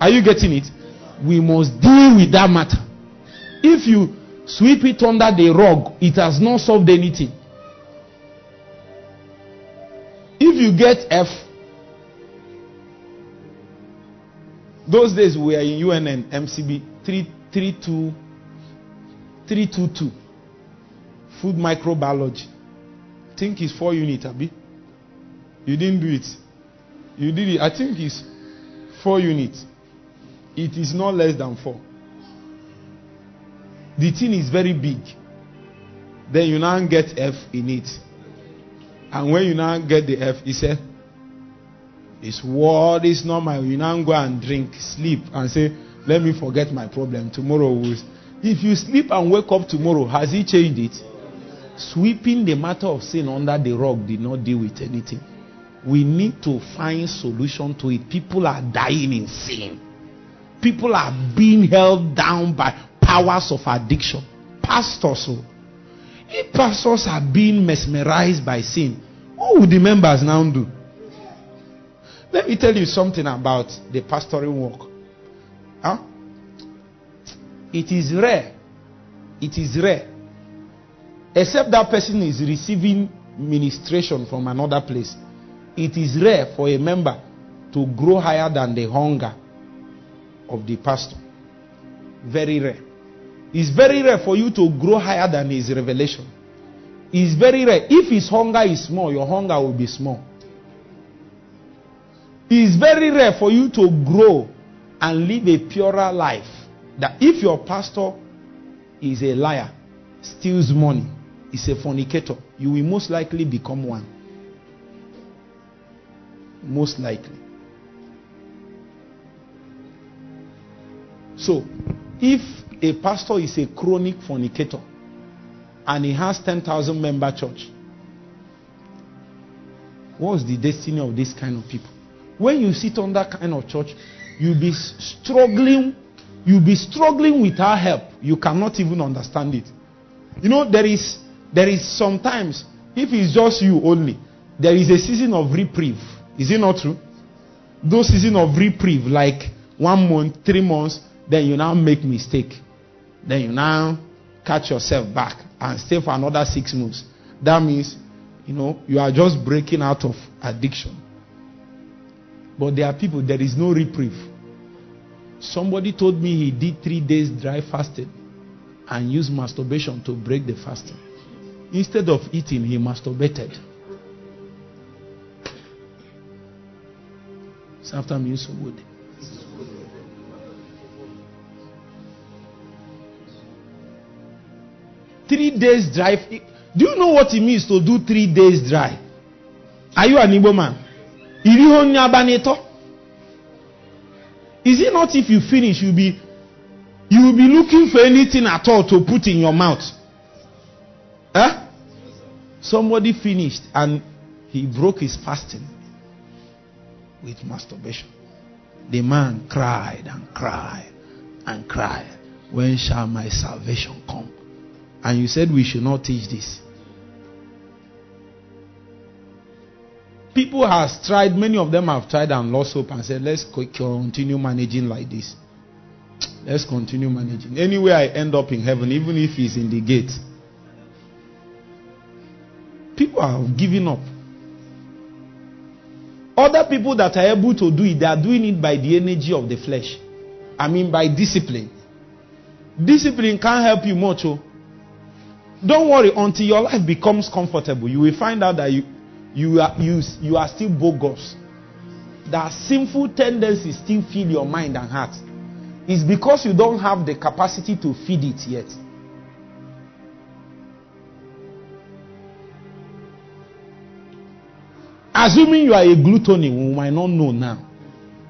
[SPEAKER 2] Are you getting it? We must deal with that matter. If you sweep it under the rug, it has not solved anything. If you get F, those days we were in UNN MCB 332 322 food microbiology. Think it's four unit, Abi. You didn't do it. You did it. I think it's four units. It is not less than four. The thing is very big. Then you now get F in it. And when you now get the F, he said, It's what is normal. You now go and drink, sleep, and say, Let me forget my problem. Tomorrow will. If you sleep and wake up tomorrow, has he changed it? Sweeping the matter of sin under the rug did not deal with anything. We need to find solution to it. People are dying in sin. People are being held down by powers of addiction. Pastors, oh. if pastors are being mesmerized by sin, what would the members now do? Let me tell you something about the pastoral work. Huh? It is rare. It is rare. Except that person is receiving ministration from another place. It is rare for a member to grow higher than the hunger of the pastor. Very rare. It's very rare for you to grow higher than his revelation. It's very rare. If his hunger is small, your hunger will be small. It's very rare for you to grow and live a purer life. That if your pastor is a liar, steals money, is a fornicator, you will most likely become one. Most likely. So, if a pastor is a chronic fornicator and he has 10,000 member church, what's the destiny of this kind of people? When you sit on that kind of church, you'll be struggling, you'll be struggling without help. You cannot even understand it. You know, there is there is sometimes, if it's just you only, there is a season of reprieve. Is it not true? Those season of reprieve, like one month, three months, then you now make mistake. Then you now catch yourself back and stay for another six months. That means, you know, you are just breaking out of addiction. But there are people, there is no reprieve. Somebody told me he did three days dry fasting and used masturbation to break the fasting. Instead of eating, he masturbated. It's after me, so good. Three days drive. Do you know what it means to do three days drive? Are you an Igbo man? Is it not if you finish, you'll be you will be looking for anything at all to put in your mouth? Huh? Somebody finished and he broke his fasting with masturbation. The man cried and cried and cried. When shall my salvation come? And you said we should not teach this. People have tried, many of them have tried and lost hope and said, let's continue managing like this. Let's continue managing. Anyway, I end up in heaven, even if he's in the gate. People are giving up. Other people that are able to do it, they are doing it by the energy of the flesh. I mean, by discipline. Discipline can't help you much. Oh. Don't worry until your life becomes comfortable. You will find out that you, you, are, you, you are still bogus. That sinful tendencies still fill your mind and heart. It's because you don't have the capacity to feed it yet. Assuming you are a glutton, we might not know now.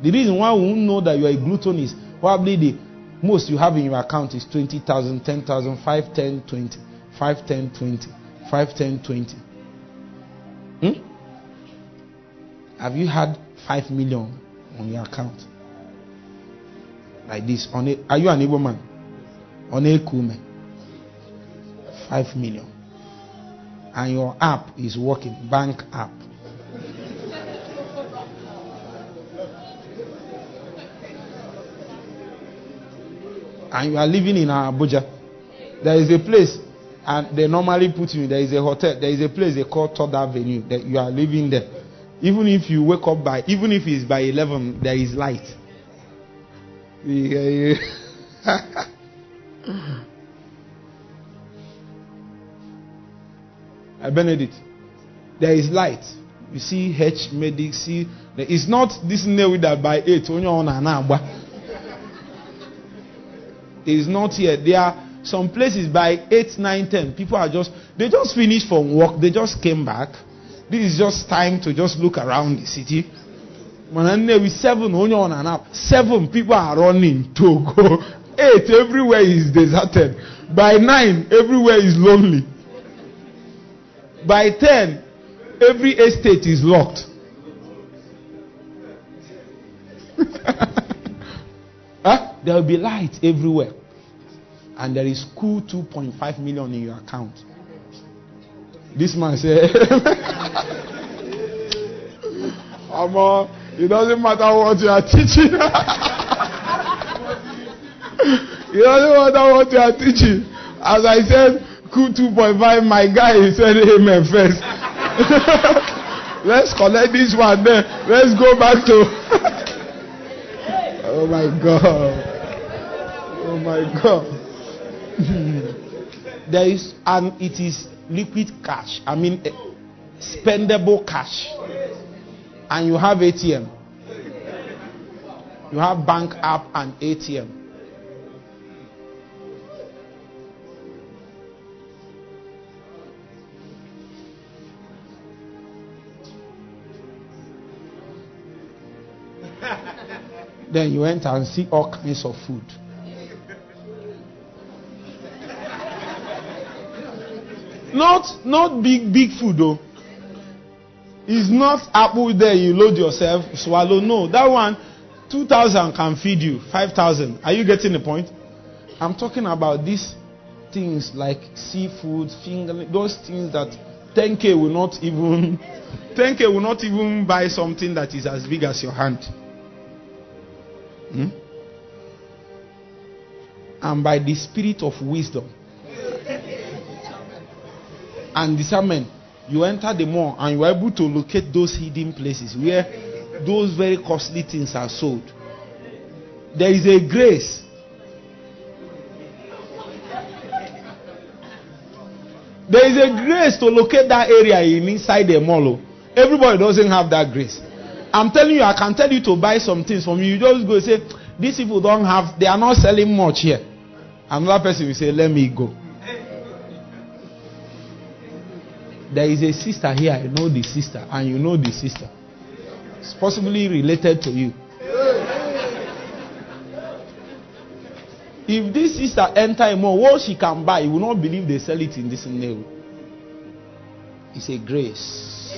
[SPEAKER 2] The reason why we won't know that you are a glutton is probably the most you have in your account is 20,000, 10,000, 5, 10, 20, 5, 10, 20, 5, 10, 20. Hmm? Have you had 5 million on your account? Like this. On a, are you an able man? On a kume. 5 million. And your app is working, bank app. and you are living in Abuja, there is a place, and they normally put you. There is a hotel. There is a place they call Third Avenue that you are living there. Even if you wake up by, even if it's by eleven, there is light. Yeah, [LAUGHS] I Benedict, there is light. You see H medic, see it's not this nail that by eight on own is not yet. There are some places by 8, 9, 10. People are just, they just finished from work. They just came back. This is just time to just look around the city. With seven, on an app. Seven people are running to go. [LAUGHS] Eight, everywhere is deserted. By nine, everywhere is lonely. By ten, every estate is locked. [LAUGHS] huh? There will be light everywhere and there is cool 2.5 million in your account. This man said, Amo, [LAUGHS] it doesn't matter what you are teaching. [LAUGHS] it doesn't matter what you are teaching. As I said, cool 2.5, my guy said amen first. [LAUGHS] Let's collect this one then. Let's go back to. oh my God. Oh my God. [LAUGHS] there is and it is liquid cash. I mean eh, spendable cash. And you have ATM. You have bank app and ATM. [LAUGHS] then you enter and see all kinds of food. Not not big big food though. It's not apple there you load yourself, swallow. No, that one, two thousand can feed you. Five thousand. Are you getting the point? I'm talking about these things like seafood, finger, those things that 10k will not even [LAUGHS] 10k will not even buy something that is as big as your hand. Hmm? And by the spirit of wisdom, and discernment, you enter the mall and you are able to locate those hidden places where those very costly things are sold. There is a grace. There is a grace to locate that area in inside the mall. Oh. Everybody doesn't have that grace. I'm telling you, I can tell you to buy some things from you. You just go and say, these people don't have, they are not selling much here. Another person will say, let me go. There is a sister here. I know the sister, and you know the sister. It's possibly related to you. If this sister enter more, what she can buy, you will not believe they sell it in this name. It's a grace.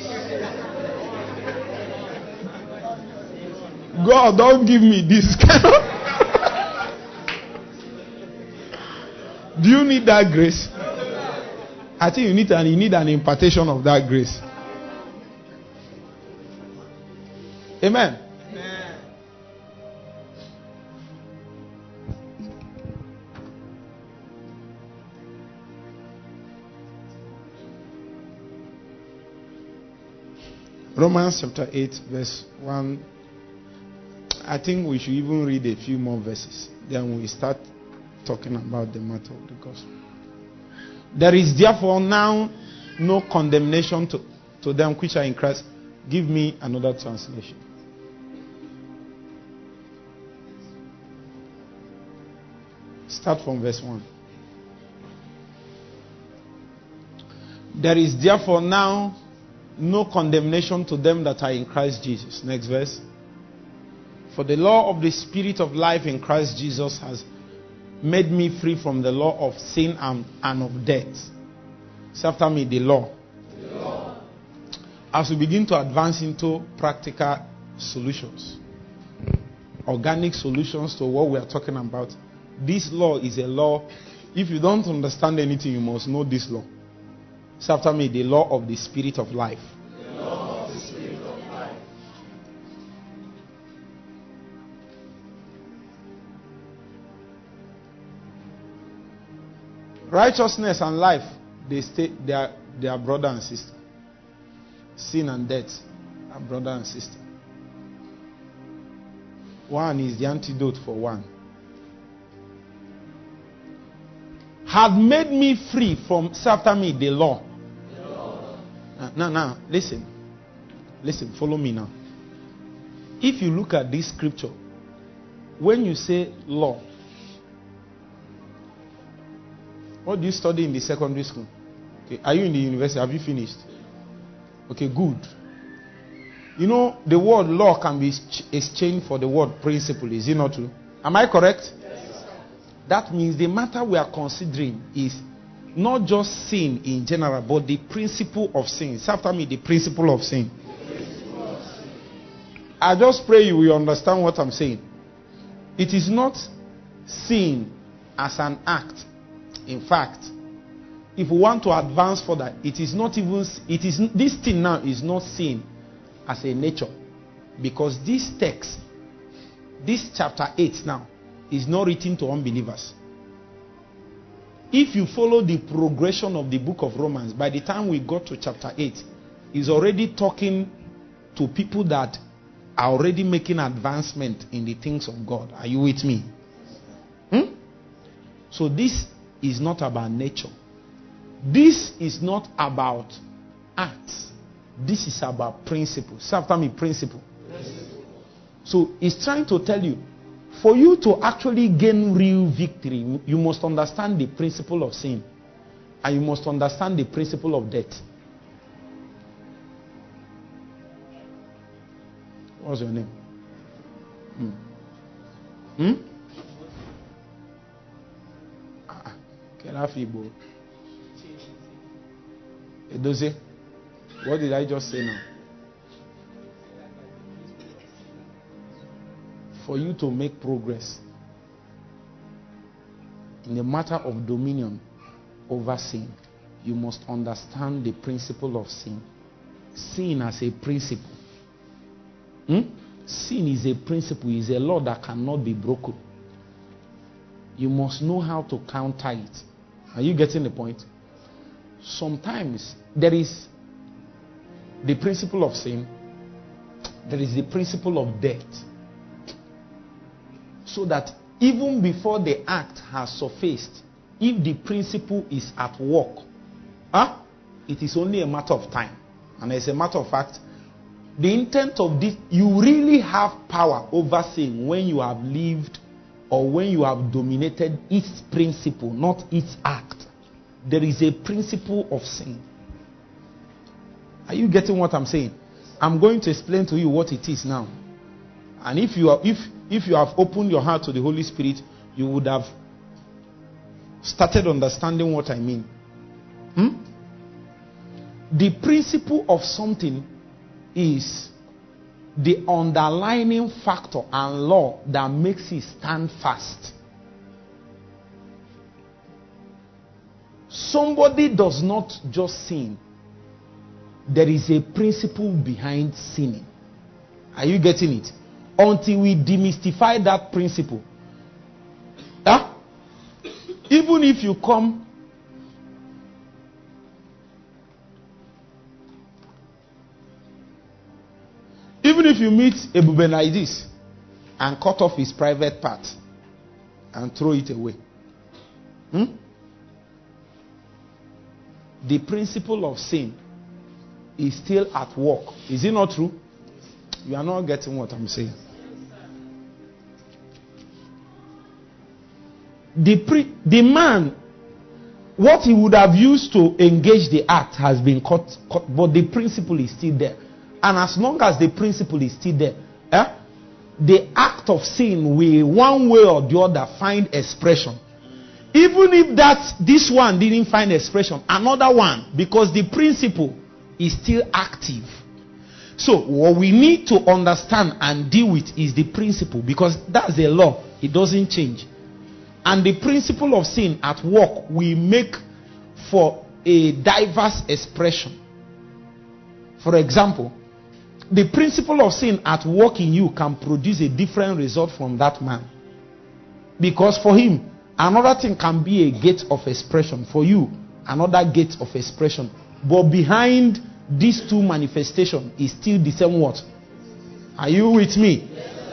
[SPEAKER 2] God, don't give me this [LAUGHS] Do you need that grace? I think you need an you need an impartation of that grace. Amen. Amen. Romans chapter 8, verse 1. I think we should even read a few more verses. Then we start talking about the matter of the gospel. There is therefore now no condemnation to, to them which are in Christ. Give me another translation. Start from verse 1. There is therefore now no condemnation to them that are in Christ Jesus. Next verse. For the law of the Spirit of life in Christ Jesus has made me free from the law of sin and, and of death. Say after me, the law. As we begin to advance into practical solutions, organic solutions to what we are talking about, this law is a law. If you don't understand anything, you must know this law. Say after me, the law of the Spirit of life. Righteousness and life, they stay they are, they are brother and sister. Sin and death are brother and sister. One is the antidote for one. Had made me free from after me the law. Uh, now, now, listen. Listen, follow me now. If you look at this scripture, when you say law, What do you study in the secondary school? Okay. Are you in the university? Have you finished? Okay, good. You know, the word law can be exchanged for the word principle. Is it not true? Am I correct? Yes, that means the matter we are considering is not just sin in general, but the principle of sin. Say after me, the principle of sin. Principle of sin. I just pray you will understand what I'm saying. It is not sin as an act, in fact, if we want to advance further, it is not even it is this thing now is not seen as a nature because this text, this chapter 8 now, is not written to unbelievers. If you follow the progression of the book of Romans, by the time we got to chapter 8, is already talking to people that are already making advancement in the things of God. Are you with me? Hmm? So this is not about nature. This is not about acts. This is about principle. Say after me, principle. So he's trying to tell you, for you to actually gain real victory, you must understand the principle of sin. And you must understand the principle of death. What's your name? Hmm? hmm? Kelafibo. Edoze. What did I just say now? For you to make progress in the matter of dominion over sin, you must understand the principle of sin. Sin as a principle. Hmm? Sin is a principle, is a law that cannot be broken. You must know how to counter it. Are you getting the point? Sometimes there is the principle of sin, there is the principle of death. So that even before the act has surfaced, if the principle is at work, huh, it is only a matter of time. And as a matter of fact, the intent of this, you really have power over sin when you have lived or when you have dominated its principle, not its act, there is a principle of sin. Are you getting what I'm saying? I'm going to explain to you what it is now. And if you are, if if you have opened your heart to the Holy Spirit, you would have started understanding what I mean. Hmm? The principle of something is the underlining factor and law that makes it stand fast. Somebody does not just sin, there is a principle behind sinning. Are you getting it? Until we demystify that principle. Huh? Even if you come Even if you meet a bube like this and cut off his private part and throw it away. Hmm? The principle of sin is still at work. Is it not true? You are not getting what I'm saying. The, pre, the man, what he would have used to engage the act has been cut, cut, but the principle is still there. And as long as the principle is still there, eh, the act of sin will, one way or the other, find expression. Even if that this one didn't find expression, another one, because the principle is still active. So, what we need to understand and deal with is the principle because that's a law, it doesn't change. And the principle of sin at work we make for a diverse expression. For example, the principle of sin at work in you can produce a different result from that man. Because for him, another thing can be a gate of expression. For you, another gate of expression. But behind these two manifestations is still the same what? Are you with me?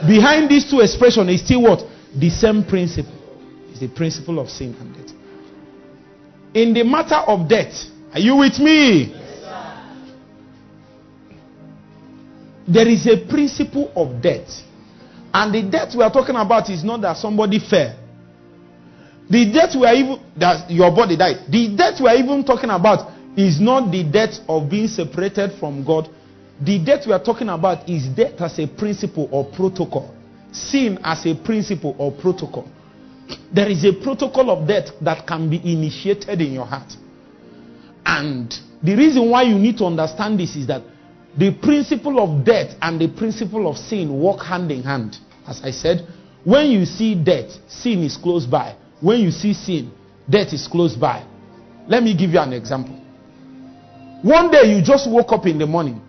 [SPEAKER 2] Behind these two expressions is still what? The same principle. It's the principle of sin and death. In the matter of death, are you with me? There is a principle of death. And the death we are talking about is not that somebody fell. The death we are even that your body died. The death we are even talking about is not the death of being separated from God. The death we are talking about is death as a principle or protocol. Sin as a principle or protocol. There is a protocol of death that can be initiated in your heart. And the reason why you need to understand this is that the principle of death and the principle of sin work hand in hand. As I said, when you see death, sin is close by. When you see sin, death is close by. Let me give you an example. One day you just woke up in the morning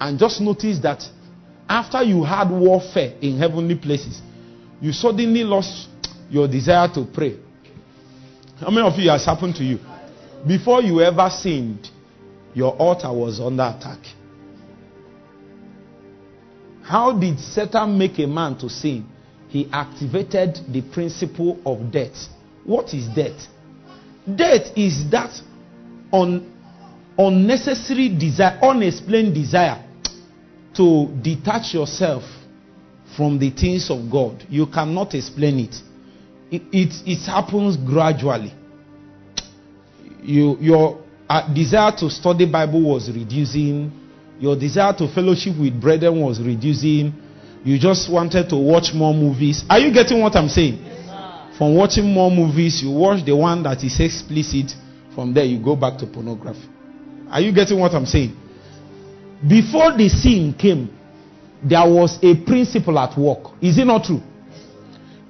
[SPEAKER 2] and just noticed that after you had warfare in heavenly places, you suddenly lost your desire to pray. How many of you has happened to you? Before you ever sinned, your altar was under attack. How did Satan make a man to sin? He activated the principle of death. What is death? Death is that un- unnecessary desire, unexplained desire to detach yourself from the things of God. You cannot explain it. It, it, it happens gradually. You, your uh, desire to study Bible was reducing. Your desire to fellowship with brethren was reducing. You just wanted to watch more movies. Are you getting what I'm saying? Yes, From watching more movies, you watch the one that is explicit. From there, you go back to pornography. Are you getting what I'm saying? Before the sin came, there was a principle at work. Is it not true?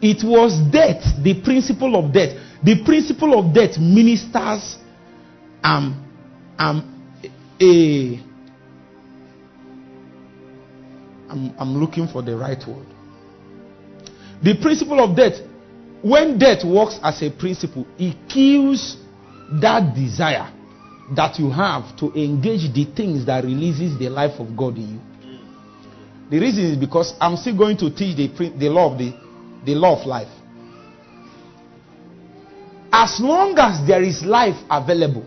[SPEAKER 2] It was death, the principle of death. The principle of death ministers um, um, a. I'm, I'm looking for the right word. The principle of death, when death works as a principle, it kills that desire that you have to engage the things that releases the life of God in you. The reason is because I'm still going to teach the, the law of the, the law of life. As long as there is life available,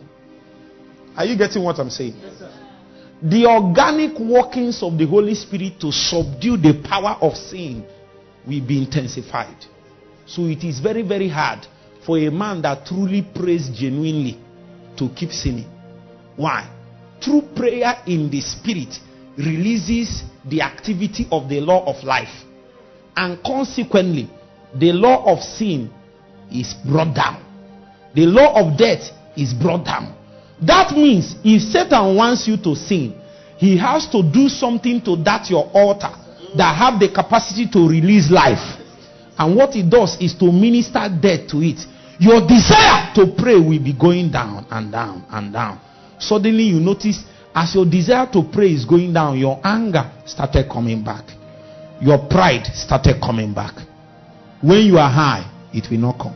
[SPEAKER 2] are you getting what I'm saying? Yes, the organic workings of the Holy Spirit to subdue the power of sin will be intensified. So it is very, very hard for a man that truly prays genuinely to keep sinning. Why? True prayer in the spirit releases the activity of the law of life. And consequently, the law of sin is brought down. The law of death is brought down. That means if Satan wants you to sin, he has to do something to that your altar that have the capacity to release life. And what he does is to minister death to it. Your desire to pray will be going down and down and down. Suddenly you notice as your desire to pray is going down, your anger started coming back. Your pride started coming back. When you are high, it will not come.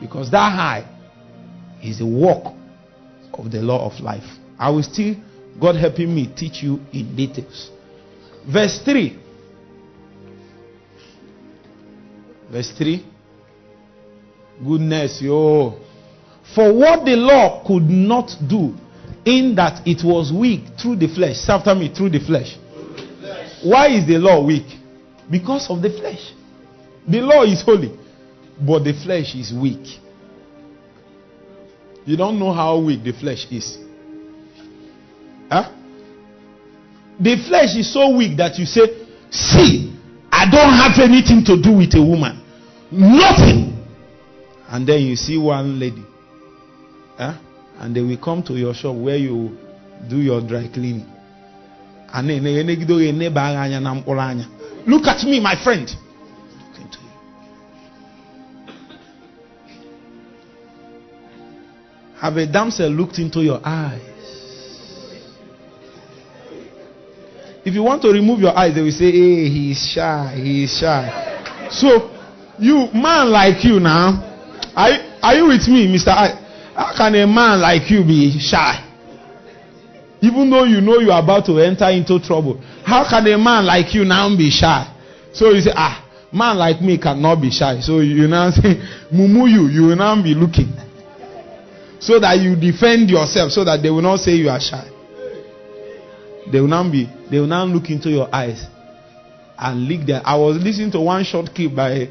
[SPEAKER 2] Because that high is a walk of the law of life. I will still, God helping me, teach you in details. Verse 3. Verse 3. Goodness, yo. For what the law could not do, in that it was weak through the flesh. Say after me, through the flesh. Why is the law weak? Because of the flesh. The law is holy, but the flesh is weak. You don't know how weak the flesh is. Huh? The flesh is so weak that you say, See, I don't have anything to do with a woman. Nothing. And then you see one lady. Huh? And they will come to your shop where you do your dry cleaning. Look at me, my friend. Have a damsel looked into your eyes? If you want to remove your eyes, they will say, Hey, he's shy, he's shy. So, you, man like you now, are, are you with me, Mr. I? How can a man like you be shy? Even though you know you are about to enter into trouble, how can a man like you now be shy? So you say, ah, man like me cannot be shy. So you now [LAUGHS] say, mumu you, you will now be looking. So that you defend yourself, so that they will not say you are shy. They will now be, they will now look into your eyes and lick there. I was listening to one short clip by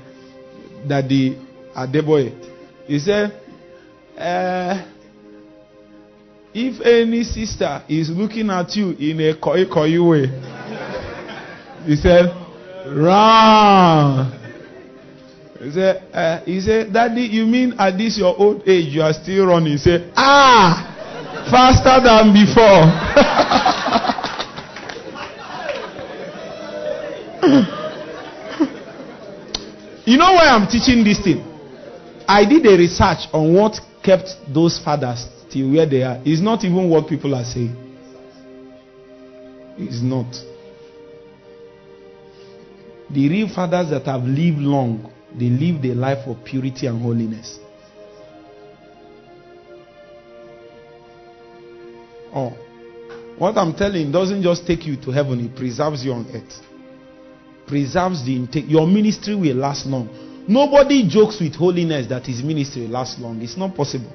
[SPEAKER 2] Daddy Adeboye. He said, uh, if any sister is looking at you in a coy way, he said, run. He said, uh, he said, Daddy, you mean at this your old age you are still running? He said, Ah, faster than before. [LAUGHS] you know why I'm teaching this thing? I did a research on what kept those fathers till where they are. It's not even what people are saying. It's not. The real fathers that have lived long, they lived a life of purity and holiness. Oh, what I'm telling doesn't just take you to heaven, it preserves you on earth. Preserves the intake. Your ministry will last long. Nobody jokes with holiness that his ministry lasts long. It's not possible.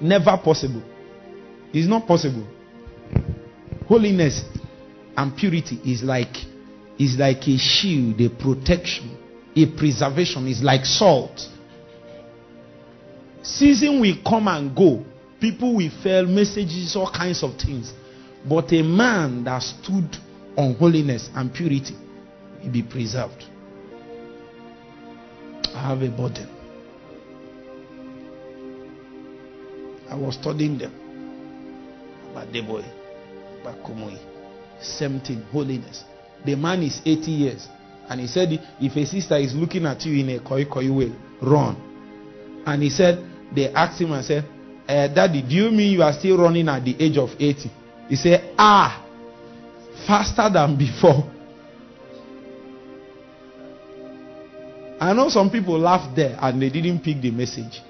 [SPEAKER 2] Never possible. It's not possible. Holiness and purity is like is like a shield, a protection, a preservation. It's like salt. Season will come and go. People will fail, messages, all kinds of things. But a man that stood on holiness and purity will be preserved. I have a burden. I was studying them about Deboy, about Kumuyi. Same thing, holiness. The man is 80 years. And he said, if a sister is looking at you in a koi koi way, run. And he said, they asked him and said, uh, Daddy, do you mean you are still running at the age of 80? He said, Ah, faster than before. I know some people laughed there and they didn't pick the message.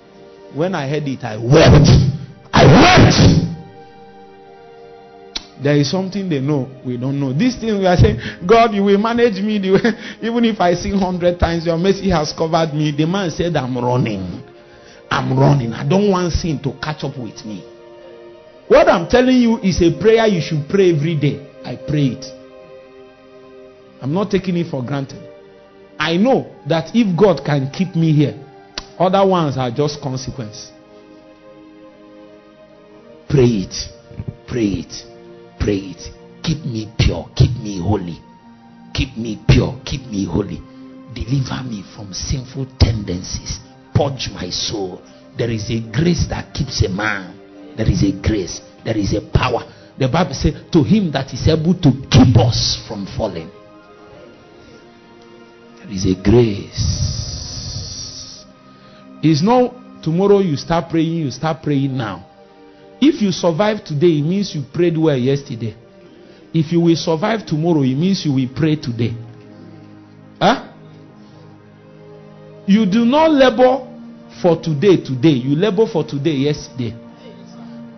[SPEAKER 2] When I heard it, I wept. There is something they know we don't know. This thing we are saying, God, you will manage me the way, [LAUGHS] even if I sin hundred times, your mercy has covered me. The man said, I'm running. I'm running. I don't want sin to catch up with me. What I'm telling you is a prayer you should pray every day. I pray it. I'm not taking it for granted. I know that if God can keep me here, other ones are just consequence. Pray it. Pray it. Pray it. Keep me pure. Keep me holy. Keep me pure. Keep me holy. Deliver me from sinful tendencies. Purge my soul. There is a grace that keeps a man. There is a grace. There is a power. The Bible says, To him that is able to keep us from falling. There is a grace. It's not tomorrow you start praying, you start praying now. If you survive today, it means you prayed well yesterday. If you will survive tomorrow, it means you will pray today. Huh? You do not labor for today, today. You labor for today, yesterday.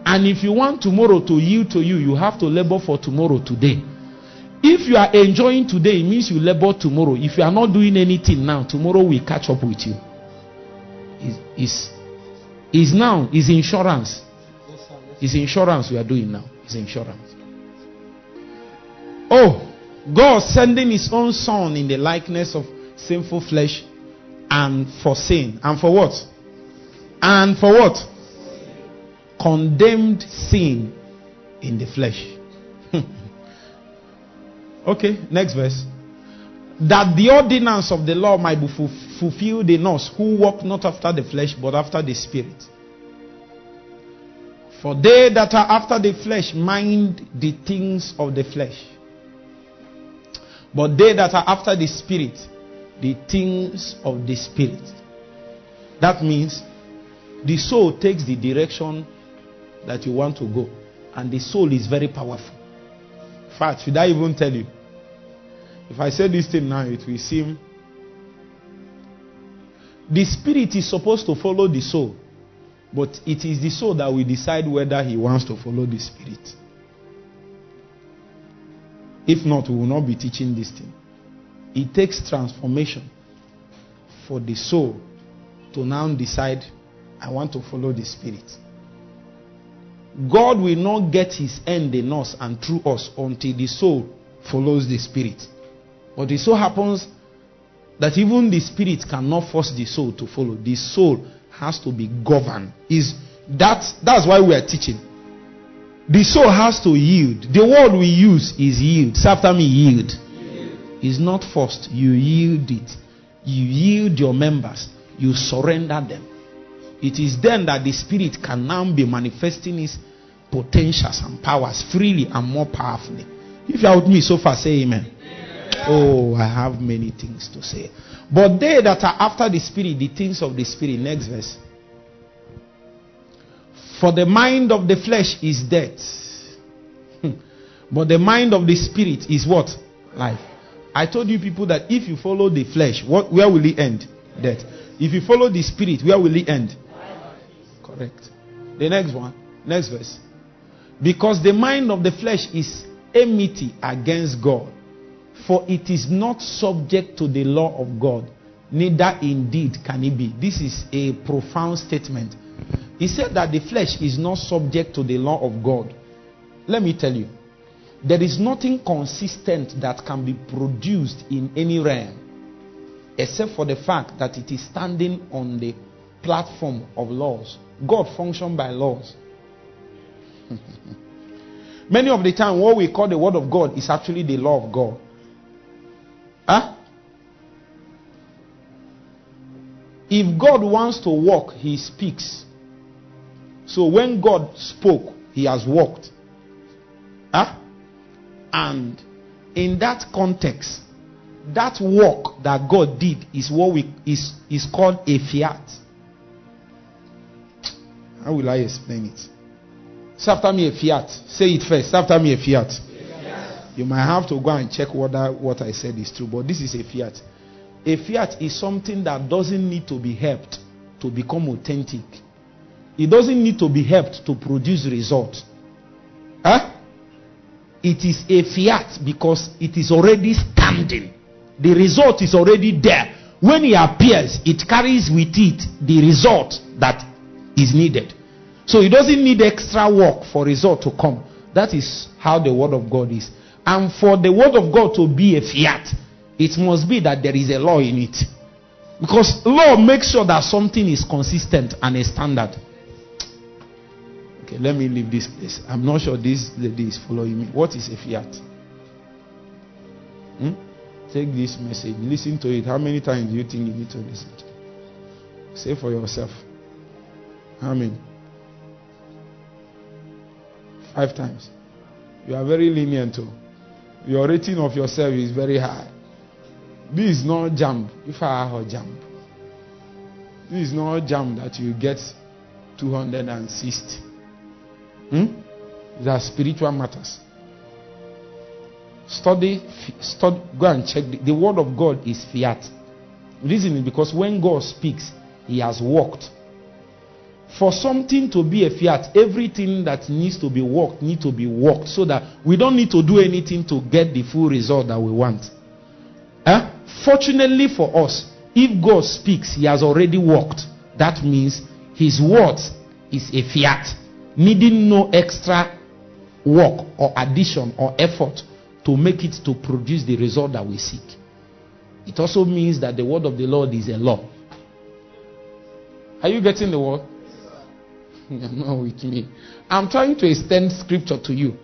[SPEAKER 2] And if you want tomorrow to yield to you, you have to labor for tomorrow, today. If you are enjoying today, it means you labor tomorrow. If you are not doing anything now, tomorrow will catch up with you. Is is now is insurance. Is insurance we are doing now. Is insurance. Oh, God sending his own son in the likeness of sinful flesh and for sin. And for what? And for what? Condemned sin in the flesh. [LAUGHS] okay, next verse. That the ordinance of the law might be fulfilled in us who walk not after the flesh but after the spirit. For they that are after the flesh mind the things of the flesh. But they that are after the spirit, the things of the spirit. That means the soul takes the direction that you want to go. And the soul is very powerful. In fact, should I even tell you? If I say this thing now, it will seem. The spirit is supposed to follow the soul, but it is the soul that will decide whether he wants to follow the spirit. If not, we will not be teaching this thing. It takes transformation for the soul to now decide, I want to follow the spirit. God will not get his end in us and through us until the soul follows the spirit. But it so happens that even the spirit cannot force the soul to follow. The soul has to be governed. Is that that's why we are teaching. The soul has to yield. The word we use is yield. Say after me, yield. yield. It's not forced. You yield it. You yield your members. You surrender them. It is then that the Spirit can now be manifesting His potentials and powers freely and more powerfully. If you are with me so far, say amen. Oh, I have many things to say. But they that are after the Spirit, the things of the Spirit. Next verse. For the mind of the flesh is death. Hmm. but the mind of the spirit is what? Life. I told you people that if you follow the flesh, what where will it end? Death. If you follow the spirit, where will it end? Correct. The next one, next verse. Because the mind of the flesh is enmity against God, for it is not subject to the law of God, neither indeed can it be. This is a profound statement. He said that the flesh is not subject to the law of God. Let me tell you, there is nothing consistent that can be produced in any realm except for the fact that it is standing on the platform of laws. God functions by laws. [LAUGHS] Many of the time, what we call the word of God is actually the law of God. Huh? If God wants to walk, he speaks. So when God spoke, he has walked. Huh? And in that context, that work that God did is what we is, is called a fiat. How will I explain it? Say after me a fiat. Say it first. Say after me a fiat. You might have to go and check whether what I said is true, but this is a fiat. A fiat is something that doesn't need to be helped to become authentic. It doesn't need to be helped to produce result. Huh? It is a fiat because it is already standing. The result is already there. When it appears, it carries with it the result that is needed. So it doesn't need extra work for result to come. That is how the word of God is. And for the word of God to be a fiat, it must be that there is a law in it. Because law makes sure that something is consistent and a standard. Okay, let me leave this place. I'm not sure this lady is following me. What is a fiat? Hmm? Take this message, listen to it. How many times do you think you need to listen to it? Say for yourself. How many? Five times. You are very lenient too. Your rating of yourself is very high. This is not jump. If I have a jump. This is not jump that you get 260. Hmm? Are spiritual matters. Study, study, go and check. The, the word of God is fiat. Reason is because when God speaks, He has walked. For something to be a fiat, everything that needs to be worked need to be worked so that we don't need to do anything to get the full result that we want. Eh? Fortunately for us, if God speaks, He has already worked. That means His word is a fiat, needing no extra work or addition or effort to make it to produce the result that we seek. It also means that the word of the Lord is a law. Are you getting the word? [LAUGHS] You're not with me. I'm trying to extend scripture to you.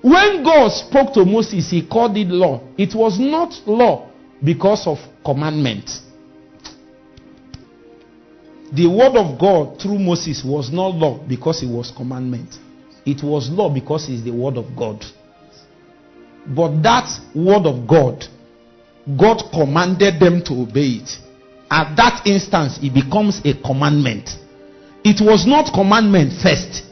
[SPEAKER 2] When God spoke to Moses, he called it law. It was not law because of commandment. The word of God through Moses was not law because it was commandment. It was law because it's the word of God. But that word of God, God commanded them to obey it. At that instance, it becomes a commandment. It was not commandment first.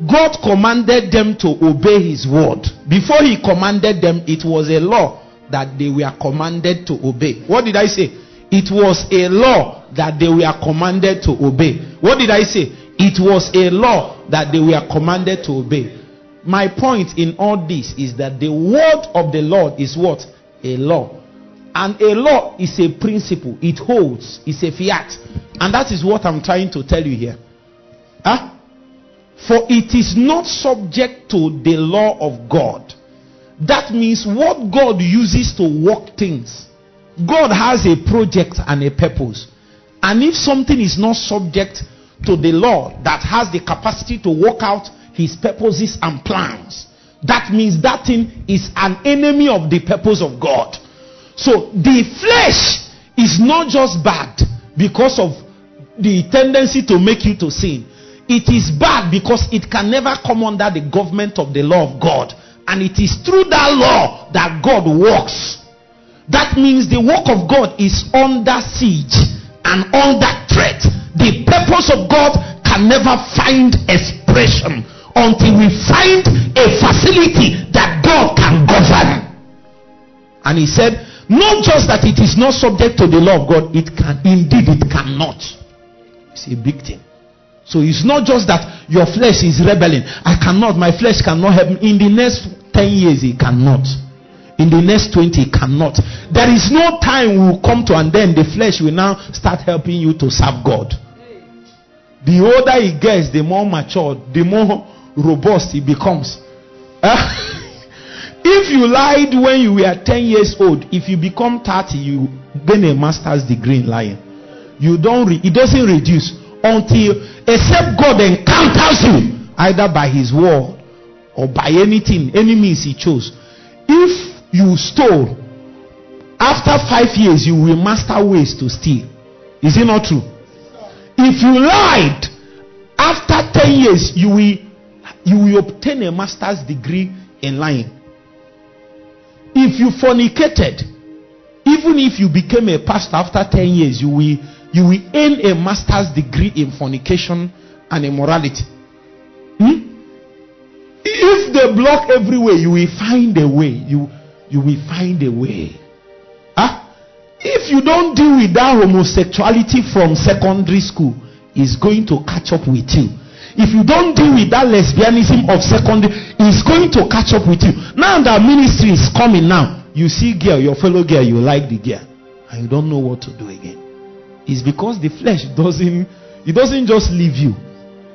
[SPEAKER 2] God commanded them to obey his word. Before he commanded them, it was a law that they were commanded to obey. What did I say? It was a law that they were commanded to obey. What did I say? It was a law that they were commanded to obey. My point in all this is that the word of the Lord is what? A law. And a law is a principle, it holds, it's a fiat. And that is what I'm trying to tell you here. Huh? For it is not subject to the law of God. That means what God uses to work things. God has a project and a purpose. And if something is not subject to the law that has the capacity to work out his purposes and plans, that means that thing is an enemy of the purpose of God. So the flesh is not just bad because of the tendency to make you to sin. It is bad because it can never come under the government of the law of God. And it is through that law that God works. That means the work of God is under siege and under threat. The purpose of God can never find expression until we find a facility that God can govern. And he said, not just that it is not subject to the law of God, it can indeed it cannot. It's a big thing. So it's not just that your flesh is rebelling. I cannot, my flesh cannot help me. In the next 10 years, it cannot. In the next 20, it cannot. There is no time we will come to, and then the flesh will now start helping you to serve God. The older he gets, the more mature, the more robust he becomes. Uh, [LAUGHS] if you lied when you were 10 years old, if you become 30, you gain a master's degree in lying. You don't, re- it doesn't reduce until, except God encounters you, either by his word or by anything, any means he chose. If you stole, after five years, you will master ways to steal. Is it not true? If you lied, after 10 years, you will, you will obtain a master's degree in lying. If you fornicated, even if you became a pastor after 10 years, you will, you will earn a master's degree in fornication and immorality. Hmm? If they block everywhere, you will find a way. You, you will find a way. Huh? If you don't deal with that homosexuality from secondary school, it's going to catch up with you. If you don't deal with that lesbianism of secondary, it's going to catch up with you. Now that ministry is coming now, you see girl, your fellow girl, you like the girl, and you don't know what to do again. It's because the flesh doesn't, it doesn't just leave you.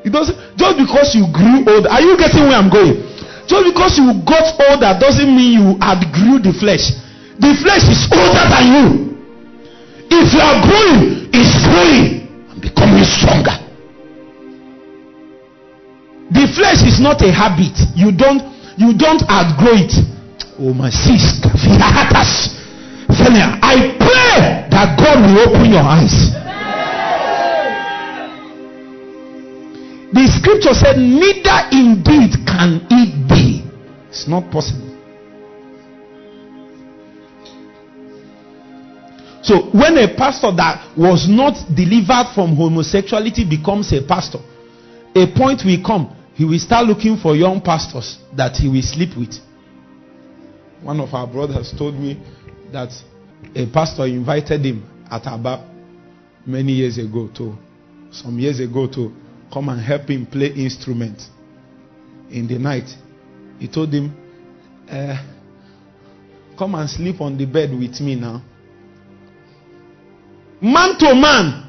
[SPEAKER 2] It doesn't just because you grew old. Are you getting where I'm going? Just because you got older doesn't mean you outgrew the flesh. The flesh is older than you. If you are growing, it's growing and becoming stronger. The flesh is not a habit. You don't you don't outgrow it. Oh my sister, I pray that God will open your eyes. The scripture said, Neither indeed can it be. It's not possible. So, when a pastor that was not delivered from homosexuality becomes a pastor, a point will come he will start looking for young pastors that he will sleep with. One of our brothers told me that a pastor invited him at Aba many years ago to some years ago to come and help him play instrument in the night. He told him, uh, Come and sleep on the bed with me now. Man to man.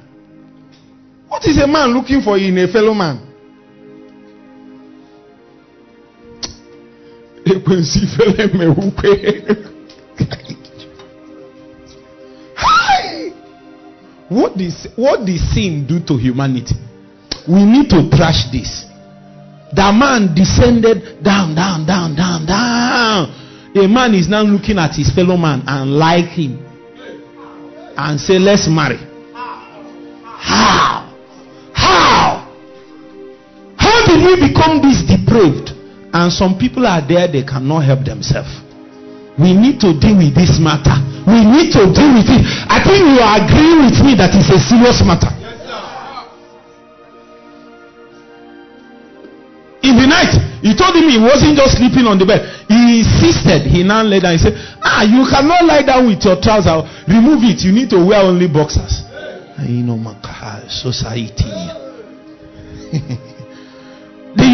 [SPEAKER 2] What is a man looking for in a fellow man? [LAUGHS] what this what did sin do to humanity? We need to trash this. The man descended down, down, down, down, down. A man is now looking at his fellow man and like him and say, Let's marry. How? How? How did we become this depraved? And some people are there, they cannot help themselves. We need to deal with this matter. We need to deal with it. I think you are agreeing with me that it's a serious matter. In the night, he told him he wasn't just sleeping on the bed. He insisted. He now lay down. He said, Ah, you cannot lie down with your trousers. Remove it. You need to wear only boxers. You know, society. [LAUGHS]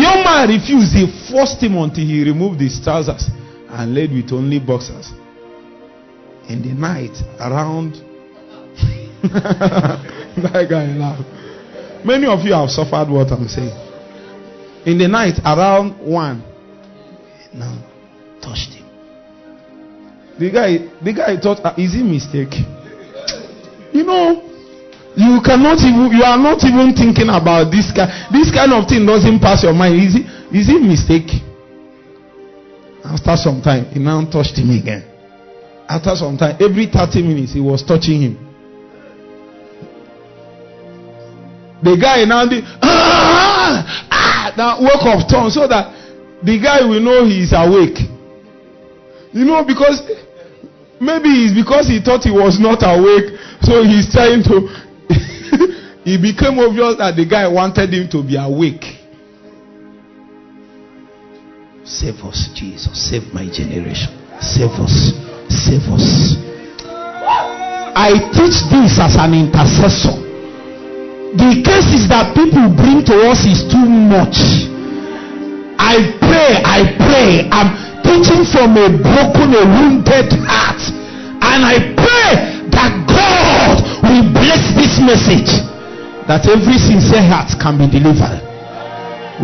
[SPEAKER 2] young man refused. He forced him until he removed his trousers and laid with only boxers. In the night, around. [LAUGHS] that guy laughed. Many of you have suffered what I'm saying in the night around one. Now touched him. The guy, the guy thought, uh, is mistake? You know, you cannot even, you are not even thinking about this kind. This kind of thing doesn't pass your mind. Is it, is it mistake? After some time, he now touched him again. After some time, every 30 minutes, he was touching him. The guy now did, ah, [LAUGHS] ah, that work of tongue so that the guy will know he is awake. You know, because maybe it's because he thought he was not awake, so he's trying to. It became obvious that the guy wanted him to be awake. Save us, Jesus. Save my generation. Save us. Save us. I teach this as an intercessor the cases that people bring to us is too much. I pray, I pray. I'm teaching from a broken, a wounded heart. And I pray that God will bless this message. That every sincere heart can be delivered.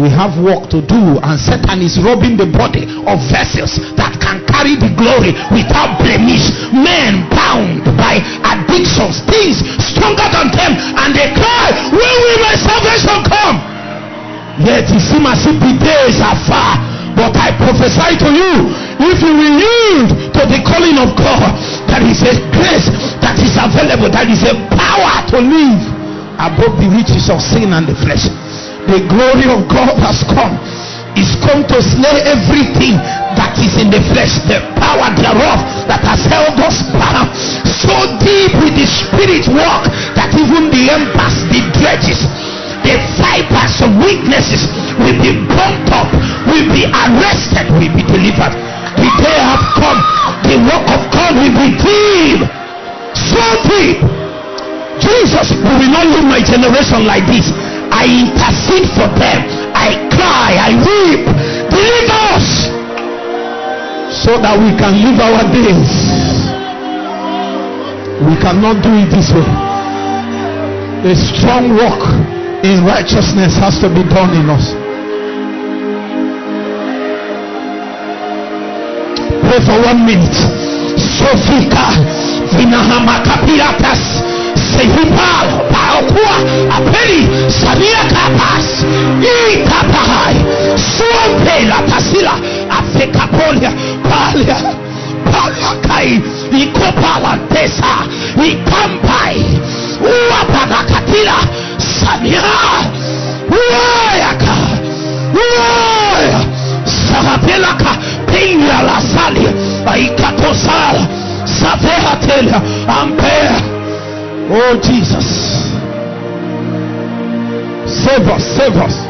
[SPEAKER 2] We have work to do, and Satan is robbing the body of vessels that can carry the glory without blemish. Men bound by addictions, things stronger than them, and they cry, When will my salvation come? Yet it seems as if the days are far. But I prophesy to you, if you will yield to the calling of God, there is a grace that is available, there is a power to live above the riches of sin and the flesh. The glory of God has come. Is come to slay everything that is in the flesh, the power thereof that has held us bound so deep with the spirit work that even the embers, the dredges, the fibers of weaknesses will be burnt up, will be arrested, will be delivered. The day have come, the work of God will be deep, so deep. Jesus, we will not leave my generation like this. I intercede for them. I cry, I weep. Deliver us so that we can live our days. We cannot do it this way. A strong work in righteousness has to be done in us. Pray for one minute. Sofika Vinahama Kapiratas Sehipal Paokua Apeli Samia Kapas I Kapahai Suampe La Pasila Afekapolia Palia Palia Kai Ikopala Tesa Ikampai Uapanakatila Samia Uayaka Uaya Sarapelaka Pinga La Salia Aikatosala Saveha Telia Ampere Oh, Jesus. Save us, save us.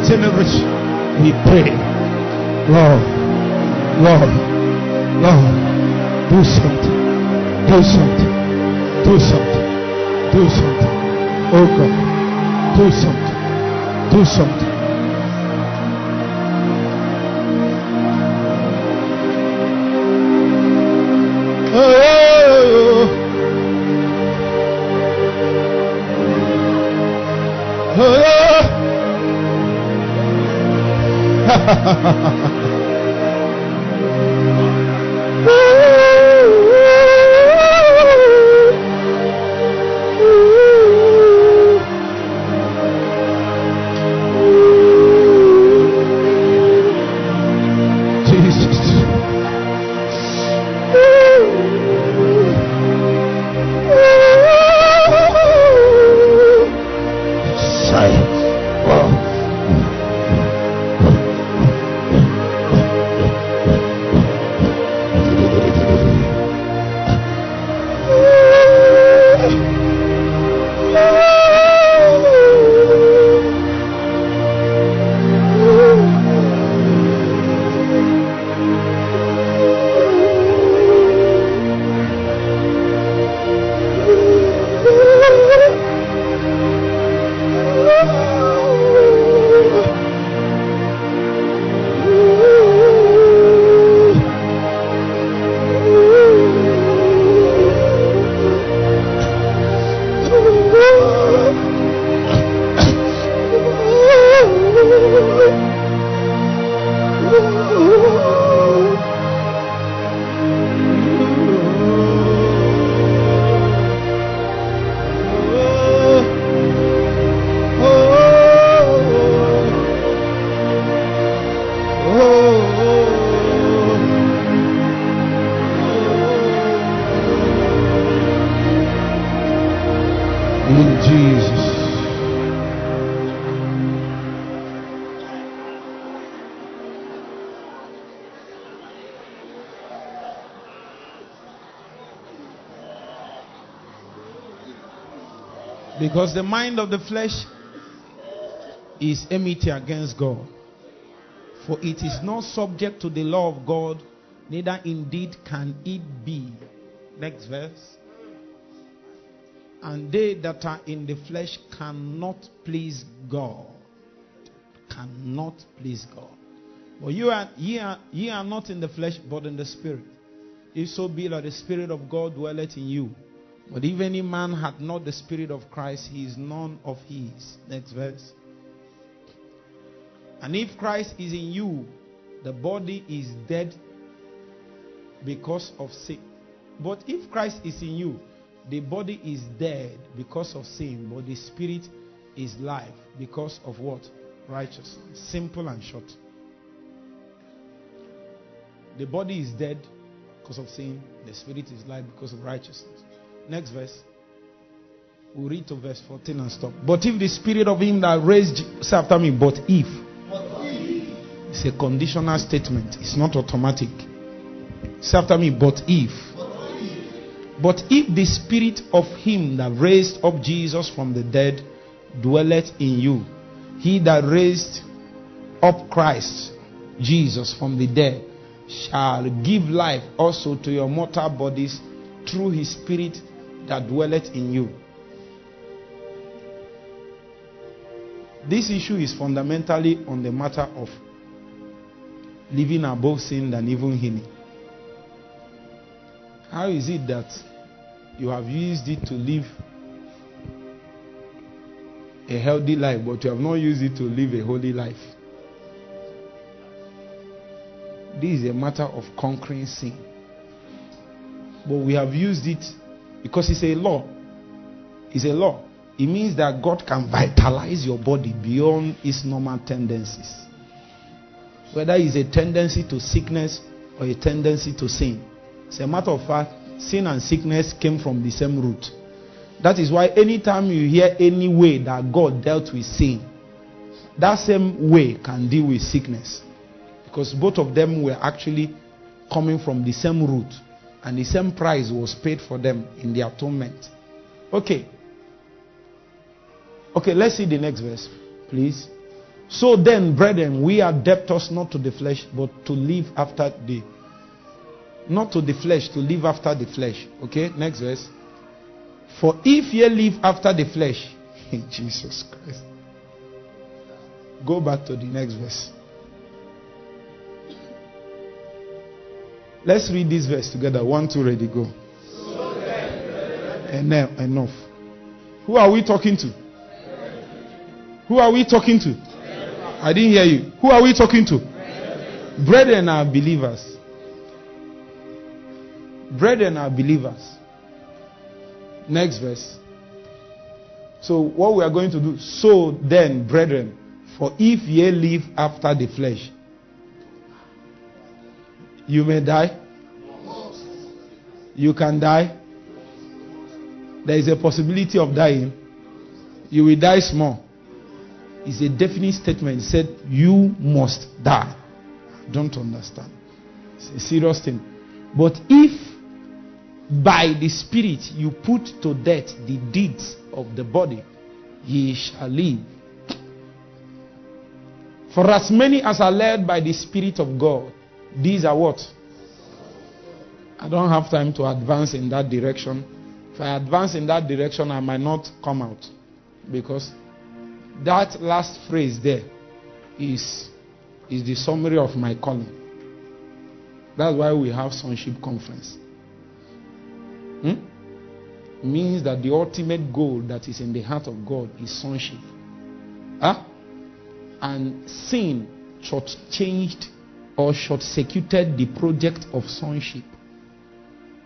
[SPEAKER 2] generation. Because the mind of the flesh is enmity against God. For it is not subject to the law of God, neither indeed can it be. Next verse. And they that are in the flesh cannot please God. Cannot please God. But you are, ye, are, ye are not in the flesh, but in the spirit. If so be that the spirit of God dwelleth in you. But if any man hath not the Spirit of Christ, he is none of his. Next verse. And if Christ is in you, the body is dead because of sin. But if Christ is in you, the body is dead because of sin, but the spirit is life because of what? Righteousness. Simple and short. The body is dead because of sin, the spirit is life because of righteousness. Next verse. We'll read to verse 14 and stop. But if the spirit of him that raised, say after me, but if. It's a conditional statement, it's not automatic. Say after me, but if. But if the spirit of him that raised up Jesus from the dead dwelleth in you, he that raised up Christ, Jesus, from the dead, shall give life also to your mortal bodies through his spirit that dwelleth in you. This issue is fundamentally on the matter of living above sin than even healing. How is it that you have used it to live a healthy life, but you have not used it to live a holy life? This is a matter of conquering sin. But we have used it because it's a law. It's a law. It means that God can vitalize your body beyond its normal tendencies. Whether it's a tendency to sickness or a tendency to sin. As a matter of fact, sin and sickness came from the same root. That is why anytime you hear any way that God dealt with sin, that same way can deal with sickness. Because both of them were actually coming from the same root. And the same price was paid for them in the atonement. Okay. Okay, let's see the next verse, please. So then, brethren, we are debtors not to the flesh, but to live after the not to the flesh, to live after the flesh. Okay, next verse. For if ye live after the flesh, [LAUGHS] Jesus Christ. Go back to the next verse. Let's read this verse together. One, two, ready, go. Enough. Enough. Who are we talking to? Who are we talking to? I didn't hear you. Who are we talking to? Brethren are believers. Brethren are believers. Next verse. So, what we are going to do, so then, brethren, for if ye live after the flesh, you may die. You can die. There is a possibility of dying. You will die small. It's a definite statement. It said, You must die. I don't understand. It's a serious thing. But if by the Spirit you put to death the deeds of the body, ye shall live. For as many as are led by the Spirit of God, these are what? I don't have time to advance in that direction. If I advance in that direction, I might not come out. Because that last phrase there is, is the summary of my calling. That's why we have sonship conference. Hmm? Means that the ultimate goal that is in the heart of God is sonship. Huh? And sin changed or short circuited the project of sonship.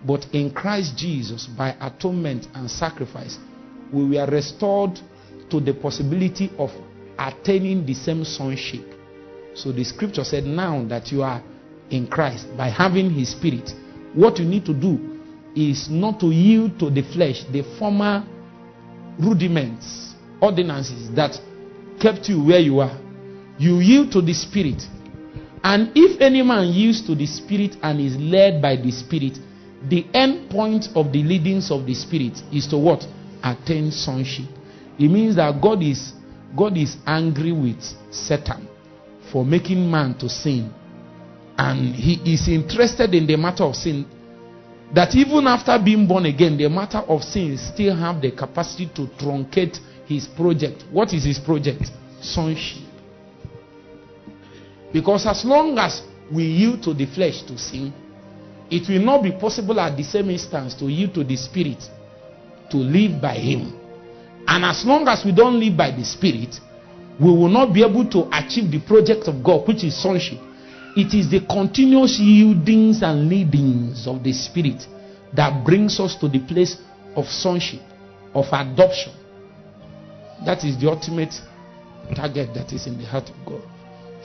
[SPEAKER 2] But in Christ Jesus, by atonement and sacrifice, we were restored to the possibility of attaining the same sonship. So the scripture said, Now that you are in Christ, by having his spirit, what you need to do is not to yield to the flesh, the former rudiments, ordinances that kept you where you are. You yield to the spirit and if any man yields to the Spirit and is led by the Spirit, the end point of the leadings of the Spirit is to what? Attain sonship. It means that God is God is angry with Satan for making man to sin. And he is interested in the matter of sin. That even after being born again, the matter of sin still have the capacity to truncate his project. What is his project? Sonship. Because as long as we yield to the flesh to sin, it will not be possible at the same instance to yield to the spirit to live by him. And as long as we don't live by the spirit, we will not be able to achieve the project of God, which is sonship. It is the continuous yieldings and leadings of the spirit that brings us to the place of sonship, of adoption. That is the ultimate target that is in the heart of God.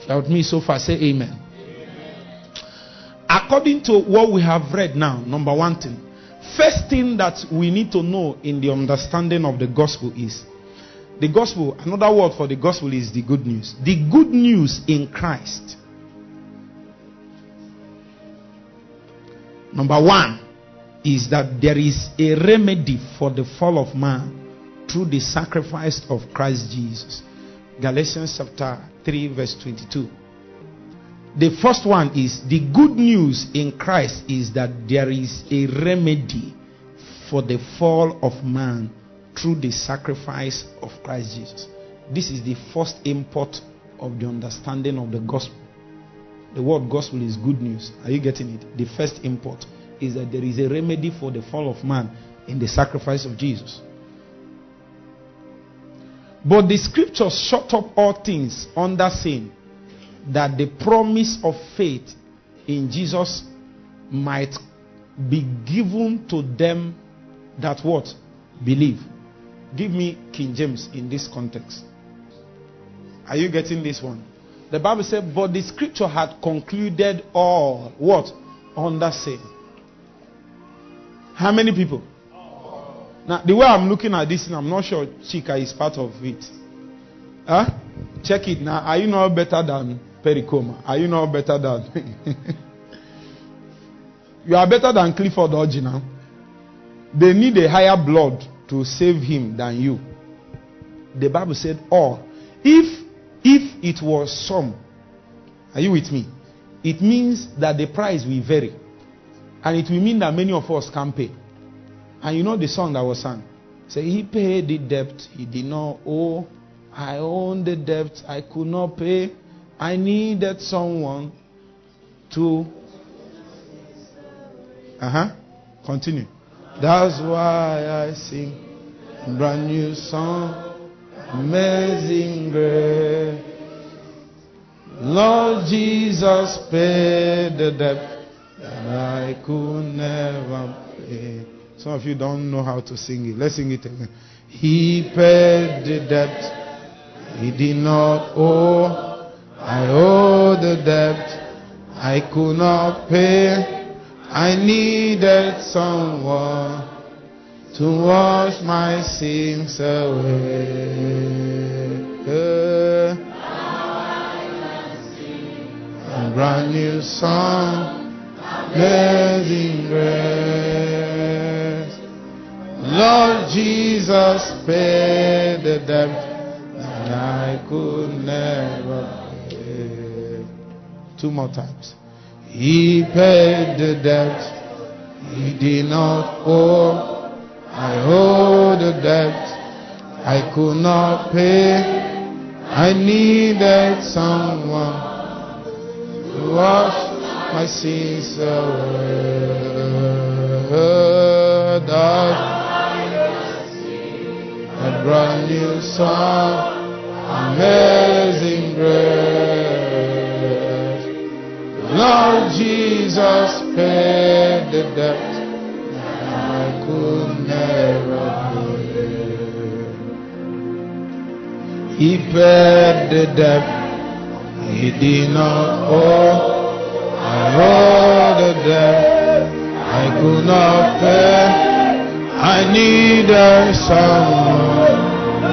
[SPEAKER 2] Shout me so far, say amen. amen. According to what we have read now, number one thing, first thing that we need to know in the understanding of the gospel is the gospel, another word for the gospel is the good news. The good news in Christ. Number one is that there is a remedy for the fall of man through the sacrifice of Christ Jesus. Galatians chapter 3, verse 22. The first one is the good news in Christ is that there is a remedy for the fall of man through the sacrifice of Christ Jesus. This is the first import of the understanding of the gospel. The word gospel is good news. Are you getting it? The first import is that there is a remedy for the fall of man in the sacrifice of Jesus. But the scriptures shut up all things under sin that the promise of faith in Jesus might be given to them that what? Believe. Give me King James in this context. Are you getting this one? The Bible said, But the scripture had concluded all what? Under sin. How many people? Now, the way I'm looking at this, I'm not sure Chika is part of it. Huh? Check it now. Are you not better than Pericoma? Are you not better than. [LAUGHS] you are better than Clifford Orji now. They need a higher blood to save him than you. The Bible said, all. If if it was some, are you with me? It means that the price will vary. And it will mean that many of us can't pay. And you know the song that was sung? Say, He paid the debt he did not owe. I owned the debt I could not pay. I needed someone to. Uh huh. Continue. That's why I sing brand new song. Amazing grace. Lord Jesus paid the debt that I could never pay. Some of you don't know how to sing it. Let's sing it again. He paid the debt he did not owe. I owe the debt I could not pay. I needed someone to wash my sins away. A brand new song, amazing grace. Lord Jesus paid the debt that I could never pay. Two more times. He paid the debt he did not owe. I owe the debt I could not pay. I needed someone to wash my sins away. That a brand new song, amazing grace. Lord Jesus paid the debt that I could never pay. He paid the debt he did not owe. I owe the debt I could not pay. I sing a song,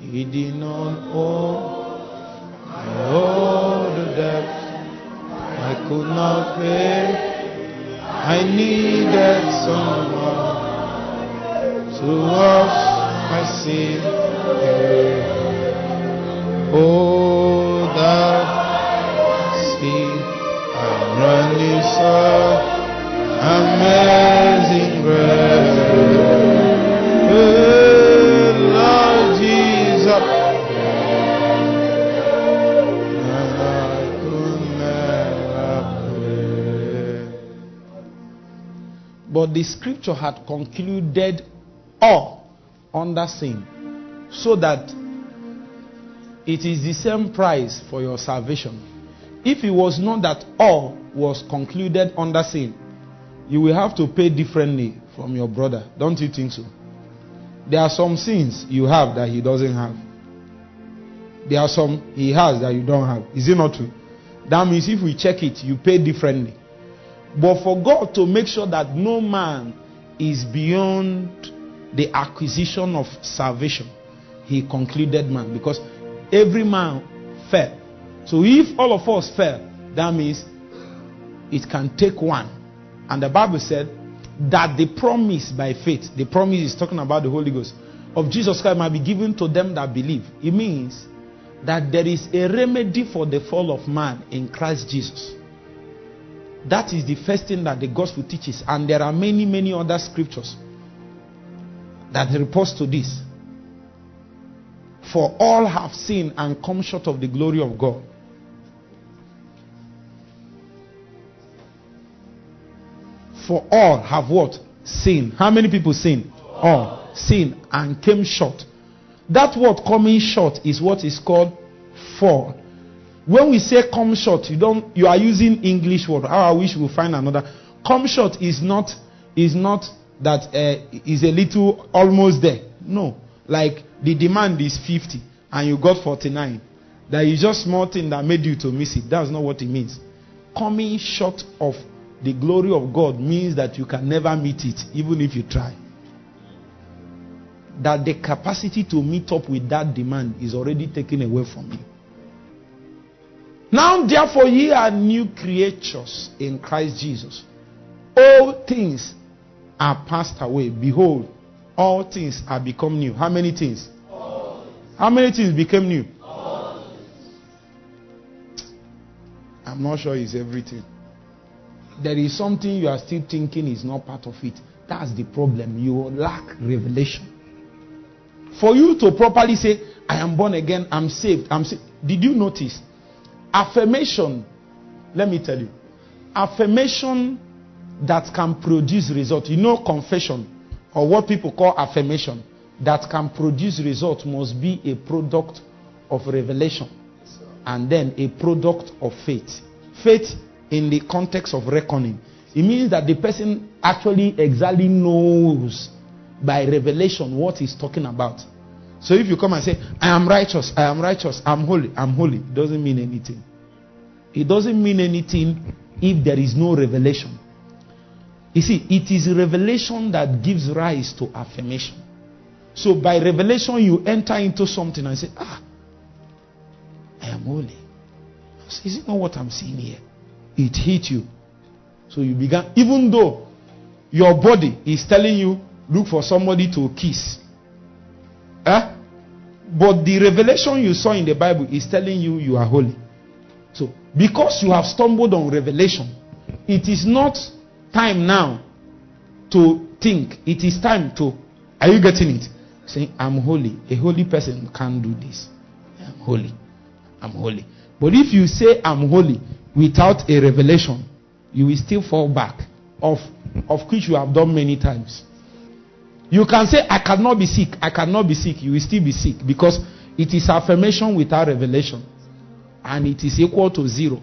[SPEAKER 2] He did not owe. I owe the debt I could not pay. I needed someone to wash my sin away. Oh, that sea, I'm running so amazing grace. But the scripture had concluded all under sin, so that it is the same price for your salvation. If it was not that all was concluded under sin, you will have to pay differently from your brother. Don't you think so? There are some sins you have that he doesn't have. There are some he has that you don't have. Is it not true? That means if we check it, you pay differently. But for God to make sure that no man is beyond the acquisition of salvation, he concluded man because every man fell. So if all of us fell, that means it can take one. And the Bible said that the promise by faith, the promise is talking about the Holy Ghost, of Jesus Christ might be given to them that believe. It means that there is a remedy for the fall of man in Christ Jesus. That is the first thing that the gospel teaches. And there are many, many other scriptures that reports to this. For all have sinned and come short of the glory of God. For all have what? Sinned. How many people sin? All. Sin and came short. That word coming short is what is called fall. When we say come short, you don't you are using English word. How I wish we find another. Come short is not is not that uh, is a little almost there. No. Like the demand is 50 and you got 49. That is just small thing that made you to miss it. That's not what it means. Coming short of the glory of God means that you can never meet it, even if you try. That the capacity to meet up with that demand is already taken away from you. Now, therefore, ye are new creatures in Christ Jesus. All things are passed away. Behold, all things are become new. How many things? How many things became new? I'm not sure it's everything. There is something you are still thinking is not part of it. That's the problem. You lack revelation. For you to properly say, I am born again, I'm saved, I'm saved. Did you notice? Affirmation, let me tell you, affirmation that can produce result. You know, confession or what people call affirmation that can produce result must be a product of revelation and then a product of faith. Faith in the context of reckoning. It means that the person actually exactly knows by revelation what he's talking about. So if you come and say, I am righteous, I am righteous, I'm holy, I'm holy, it doesn't mean anything. It doesn't mean anything if there is no revelation. You see, it is revelation that gives rise to affirmation. So by revelation, you enter into something and say, Ah, I am holy. Is it not what I'm seeing here? It hit you. So you began, even though your body is telling you, look for somebody to kiss. Eh? But the revelation you saw in the Bible is telling you you are holy. So, because you have stumbled on revelation, it is not time now to think. It is time to. Are you getting it? Saying, I'm holy. A holy person can't do this. I'm holy. I'm holy. But if you say, I'm holy without a revelation, you will still fall back, of, of which you have done many times. You can say, I cannot be sick. I cannot be sick. You will still be sick because it is affirmation without revelation. And it is equal to zero.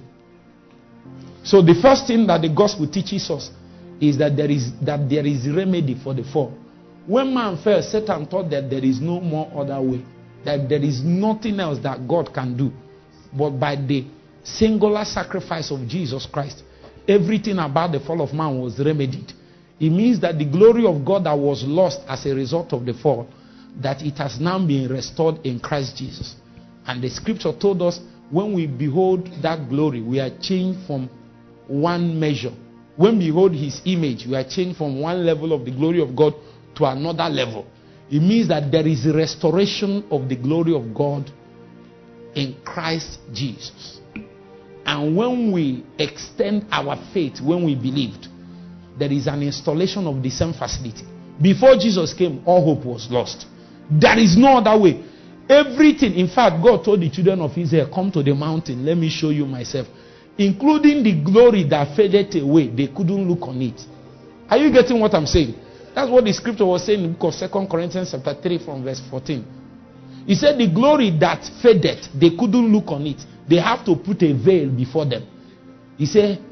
[SPEAKER 2] So the first thing that the gospel teaches us is that there is that there is remedy for the fall. When man fell, Satan thought that there is no more other way, that there is nothing else that God can do. But by the singular sacrifice of Jesus Christ, everything about the fall of man was remedied. It means that the glory of God that was lost as a result of the fall, that it has now been restored in Christ Jesus. And the scripture told us when we behold that glory, we are changed from one measure. When we behold his image, we are changed from one level of the glory of God to another level. It means that there is a restoration of the glory of God in Christ Jesus. And when we extend our faith, when we believed, there is an installation of the same facility. Before Jesus came, all hope was lost. There is no other way. Everything, in fact, God told the children of Israel, Come to the mountain, let me show you myself. Including the glory that faded away, they couldn't look on it. Are you getting what I'm saying? That's what the scripture was saying in the book of 2 Corinthians chapter 3 from verse 14. He said the glory that faded, they couldn't look on it. They have to put a veil before them. He said,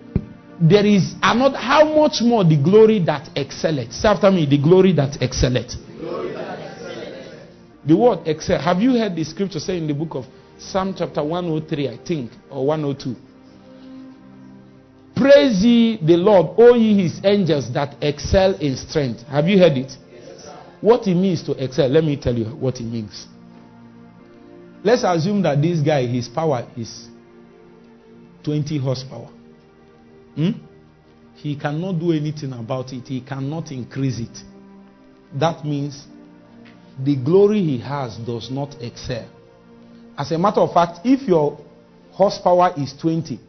[SPEAKER 2] there is another, how much more the glory that excelleth? Say after me, the glory that excelleth. The word excel. Have you heard the scripture say in the book of Psalm chapter 103, I think, or 102? Praise ye the Lord, all ye his angels that excel in strength. Have you heard it? Yes, what it means to excel, let me tell you what it means. Let's assume that this guy, his power is 20 horsepower. Hmm? He cannot do anything about it, he cannot increase it. That means the glory he has does not excel. As a matter of fact, if your horsepower is 20,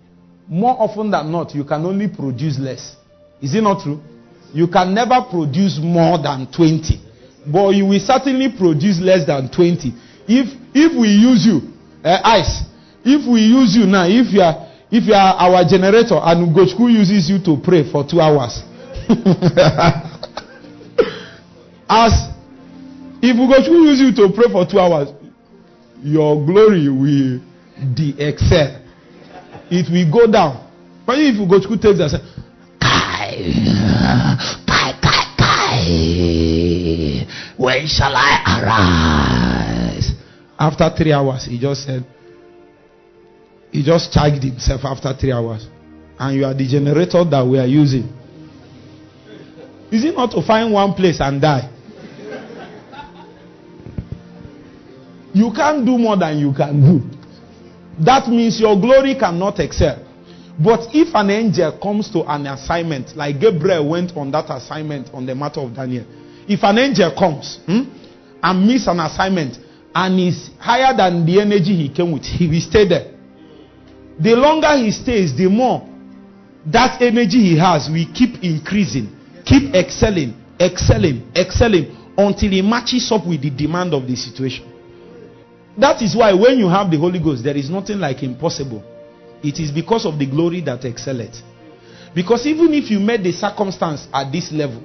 [SPEAKER 2] more often than not, you can only produce less. Is it not true? You can never produce more than 20. But you will certainly produce less than 20. If if we use you, uh, ice. If we use you now, if you are if you are our generator and Gochku uses you to pray for two hours. [LAUGHS] As if Gochku uses you to pray for two hours, your glory will de-excel. It will go down. But if Gochku takes that,
[SPEAKER 1] Kai, Kai, Kai, Kai, when shall I arise?
[SPEAKER 2] after three hours, he just said, he just charged himself after three hours. And you are the generator that we are using. Is it not to find one place and die? You can't do more than you can do. That means your glory cannot excel. But if an angel comes to an assignment, like Gabriel went on that assignment on the matter of Daniel, if an angel comes hmm, and miss an assignment and is higher than the energy he came with, he will stay there. The longer he stays, the more that energy he has will keep increasing, keep excelling, excelling, excelling until he matches up with the demand of the situation. That is why when you have the Holy Ghost, there is nothing like impossible. It is because of the glory that excelleth. Because even if you met the circumstance at this level,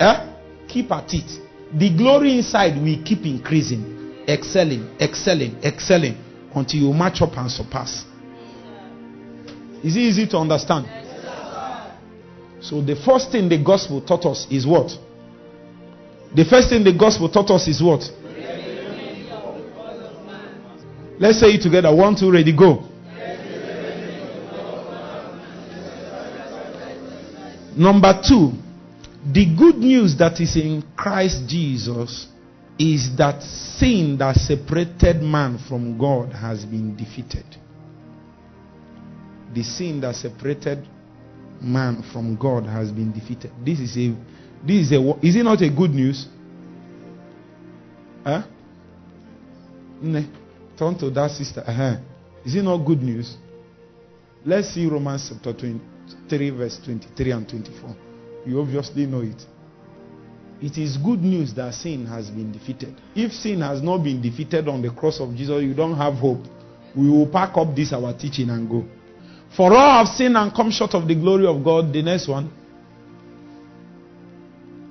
[SPEAKER 2] eh, keep at it. The glory inside will keep increasing, excelling, excelling, excelling until you match up and surpass. Is it easy to understand? so the first thing the gospel taught us is what? The first thing the gospel taught us is what? Let's say it together. One, two, ready, go. Number two, the good news that is in Christ Jesus is that sin that separated man from God has been defeated. The sin that separated man from God has been defeated. This is a this is a is it not a good news? Huh? Ne. Turn to that sister. Uh-huh. Is it not good news? Let's see Romans chapter 23, verse 23 and 24. You obviously know it. It is good news that sin has been defeated. If sin has not been defeated on the cross of Jesus, you don't have hope. We will pack up this our teaching and go. For all have sinned and come short of the glory of God. The next one.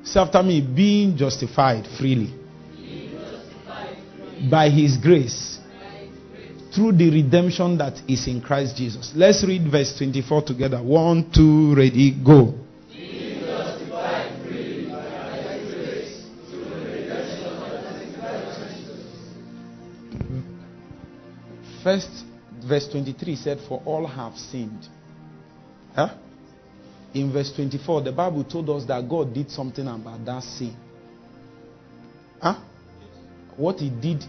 [SPEAKER 2] Say after me, being justified freely by his grace through the redemption that is in Christ Jesus. Let's read verse 24 together. One, two, ready, go. First, verse 23 said, For all have sinned. Huh? In verse 24, the Bible told us that God did something about that sin. Huh? What he did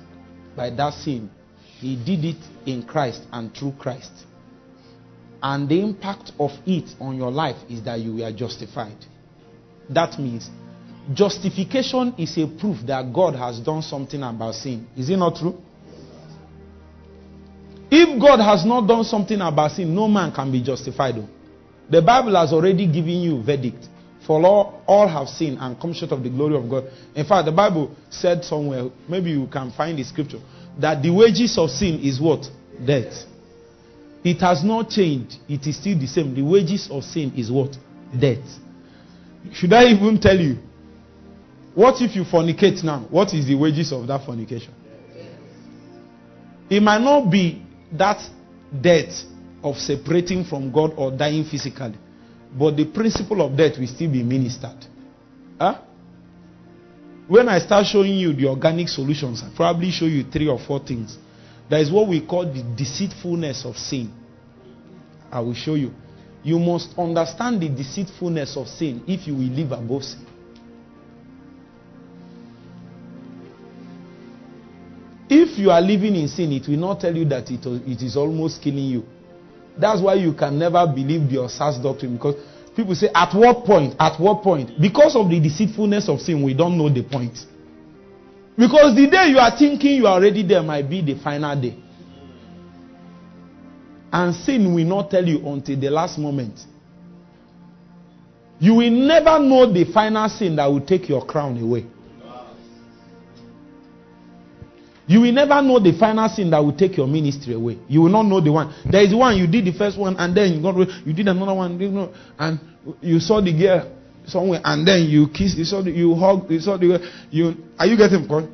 [SPEAKER 2] by that sin, he did it in Christ and through Christ. And the impact of it on your life is that you were justified. That means justification is a proof that God has done something about sin. Is it not true? If God has not done something about sin, no man can be justified. The Bible has already given you verdict. For all, all have sinned and come short of the glory of God. In fact, the Bible said somewhere, maybe you can find the scripture, that the wages of sin is what? Death. It has not changed. It is still the same. The wages of sin is what? Death. Should I even tell you? What if you fornicate now? What is the wages of that fornication? It might not be that death of separating from God or dying physically, but the principle of death will still be ministered. Huh? When I start showing you the organic solutions, I probably show you three or four things. That is what we call the deceitfulness of sin. I will show you. You must understand the deceitfulness of sin if you will live above sin. If you are living in sin, it will not tell you that it, it is almost killing you. That's why you can never believe your OSAS doctrine because people say, At what point? At what point? Because of the deceitfulness of sin, we don't know the point. Because the day you are thinking you are already there might be the final day. And sin will not tell you until the last moment. You will never know the final sin that will take your crown away. You will never know the final sin that will take your ministry away. You will not know the one. There is one you did the first one, and then you got you did another one, you know, and you saw the girl somewhere, and then you kiss, you saw the, you hug, you saw the girl. you. Are you getting point?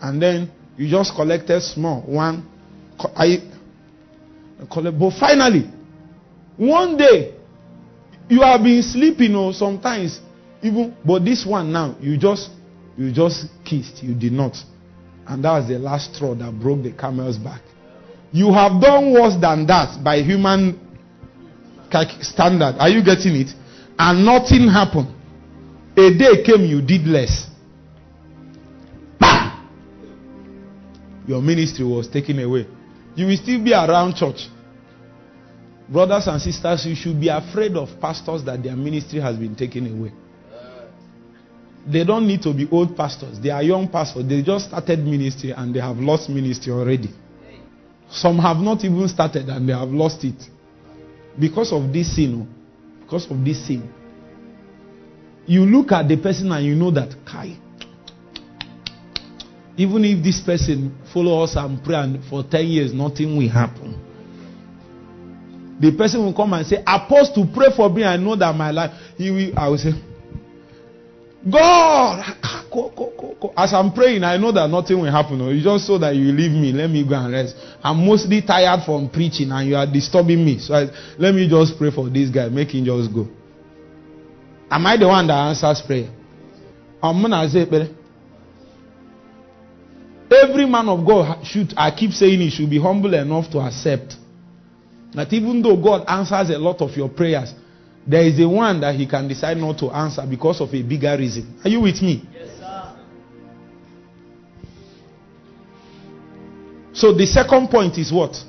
[SPEAKER 2] And then you just collected small one. I collect, but finally, one day you have been sleeping or sometimes even, but this one now you just you just kissed, you did not. And that was the last straw that broke the camel's back. You have done worse than that by human standard. Are you getting it? And nothing happened. A day came, you did less. Bam! Your ministry was taken away. You will still be around church. Brothers and sisters, you should be afraid of pastors that their ministry has been taken away. They don't need to be old pastors. They are young pastors. They just started ministry and they have lost ministry already. Some have not even started and they have lost it. Because of this sin. Oh. Because of this sin. You look at the person and you know that, Kai, even if this person follow us and pray and for 10 years, nothing will happen. The person will come and say, Apostle, pray for me. I know that my life. He will, I will say, God, ah, ah, as I'm praying, I know that nothing will happen. Oh. You just so that you leave me. Let me go and rest. I'm mostly tired from preaching and you are disturbing me. So I, let me just pray for this guy. Make him just go. Am I the one that answers prayer? I'm gonna say, every man of God should, I keep saying he should be humble enough to accept that even though God answers a lot of your prayers, there is a one that he can decide not to answer because of a bigger reason. Are you with me?
[SPEAKER 1] Yes, sir.
[SPEAKER 2] So the second point is what?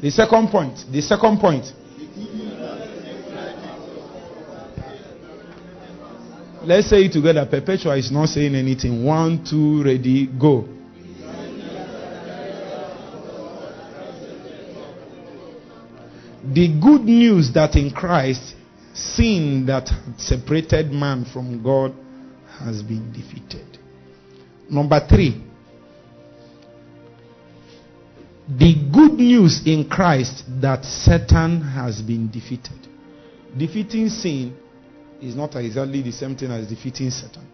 [SPEAKER 2] The second point. The second point. Let's say it together. Perpetua is not saying anything. One, two, ready, go. The good news that in Christ, sin that separated man from God has been defeated. Number three, the good news in Christ that Satan has been defeated. Defeating sin is not exactly the same thing as defeating Satan.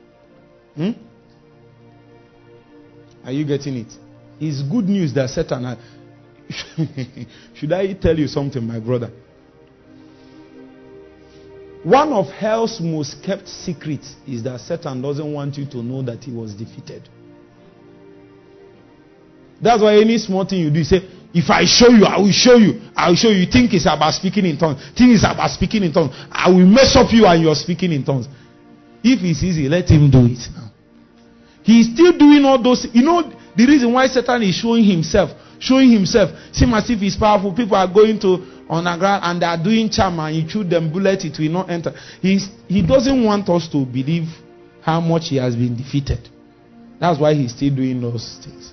[SPEAKER 2] Hmm? Are you getting it? It's good news that Satan [LAUGHS] Should I tell you something, my brother? One of hell's most kept secrets is that Satan doesn't want you to know that he was defeated. That's why any small thing you do, you say, if I show you, I will show you. I will show you. think it's about speaking in tongues. Think it's about speaking in tongues. I will mess up you and you're speaking in tongues. If it's easy, let him do it now. He's still doing all those. You know, the reason why Satan is showing himself showing himself. Seem as if he's powerful. People are going to underground and they are doing charm and you shoot them bullet, it will not enter. He's, he doesn't want us to believe how much he has been defeated. That's why he's still doing those things.